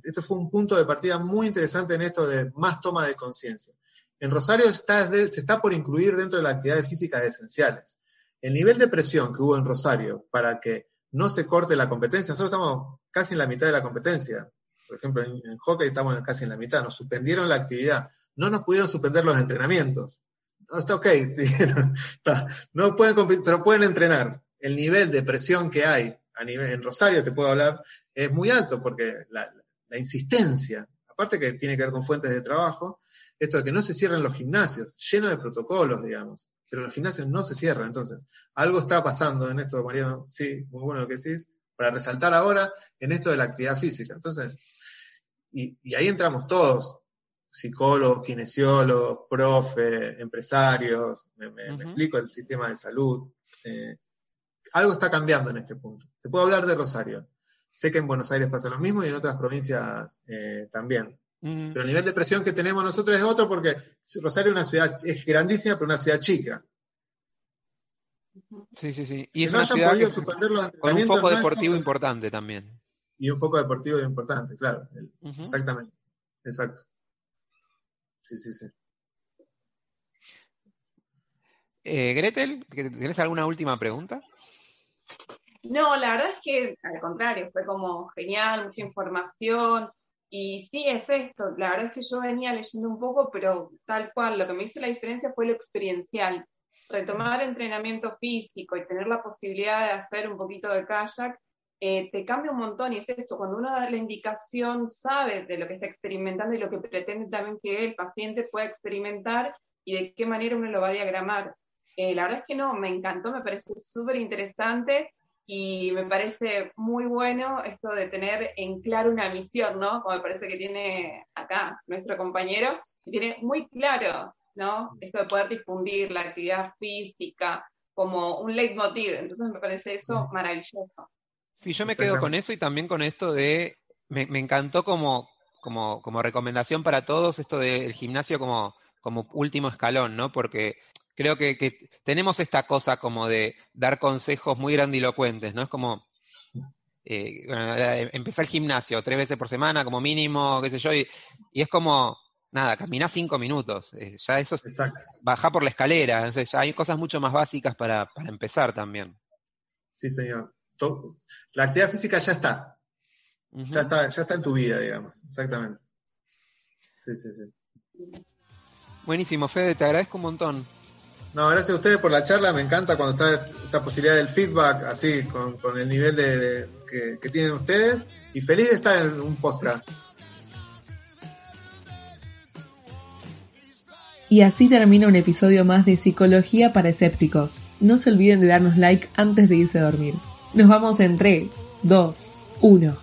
Esto fue un punto de partida muy interesante en esto de más toma de conciencia. En Rosario se está por incluir dentro de las actividades físicas esenciales. El nivel de presión que hubo en Rosario para que no se corte la competencia, nosotros estamos casi en la mitad de la competencia. Por ejemplo, en, hockey estamos casi en la mitad, nos suspendieron la actividad, no nos pudieron suspender los entrenamientos no, está ok, no pueden competir, pero pueden entrenar. El nivel de presión que hay a nivel, en Rosario, te puedo hablar, es muy alto porque la, insistencia, aparte que tiene que ver con fuentes de trabajo, esto de que no se cierren los gimnasios, lleno de protocolos, digamos, pero los gimnasios no se cierran. Entonces, algo está pasando en esto, Mariano, sí, muy bueno lo que decís, para resaltar ahora en esto de la actividad física. Entonces, y, ahí entramos todos, psicólogos, kinesiólogos, profe, empresarios, me, explico el sistema de salud. Eh, algo está cambiando en este punto. Se puede hablar de Rosario. Sé que en Buenos Aires pasa lo mismo y en otras provincias eh, también. Pero el nivel de presión que tenemos nosotros es otro porque Rosario es una ciudad, es grandísima, pero una ciudad chica. Sí, sí, sí. Y es una ciudad con un foco deportivo importante también. Y un foco deportivo importante, claro. Exactamente. Exacto. Sí, sí, sí. Eh, Gretel, ¿tienes alguna última pregunta? No, la verdad es que al contrario, fue como genial, mucha información. Y sí, es esto. La verdad es que yo venía leyendo un poco, pero tal cual, lo que me hizo la diferencia fue lo experiencial. Retomar entrenamiento físico y tener la posibilidad de hacer un poquito de kayak eh, te cambia un montón. Y es esto, cuando uno da la indicación, sabe de lo que está experimentando y lo que pretende también que el paciente pueda experimentar y de qué manera uno lo va a diagramar. Eh, la verdad es que no, me encantó, me parece súper interesante y me parece muy bueno esto de tener en claro una misión, ¿no? Como me parece que tiene acá nuestro compañero, que tiene muy claro, ¿no? Esto de poder difundir la actividad física como un leitmotiv. Entonces me parece eso maravilloso. Sí, yo me quedo con eso y también con esto de, me, encantó como, como, como recomendación para todos esto del gimnasio como, como último escalón, ¿no? Porque creo que, tenemos esta cosa como de dar consejos muy grandilocuentes, ¿no? Es como, eh, eh empezar el gimnasio tres veces por semana como mínimo, qué sé yo, y, es como, nada, caminar cinco minutos, eh, ya eso es bajar por la escalera, entonces ya hay cosas mucho más básicas para, empezar también. Sí, señor. la actividad física ya está. Ya está, ya está en tu vida, digamos, exactamente. Sí, sí, sí. Buenísimo, Fede, te agradezco un montón. No, gracias a ustedes por la charla. Me encanta cuando está esta posibilidad del feedback, así, con, el nivel de, que, tienen ustedes. Y feliz de estar en un podcast. Y así termina un episodio más de Psicología para Escépticos. No se olviden de darnos like antes de irse a dormir. Nos vamos en 3, 2, 1.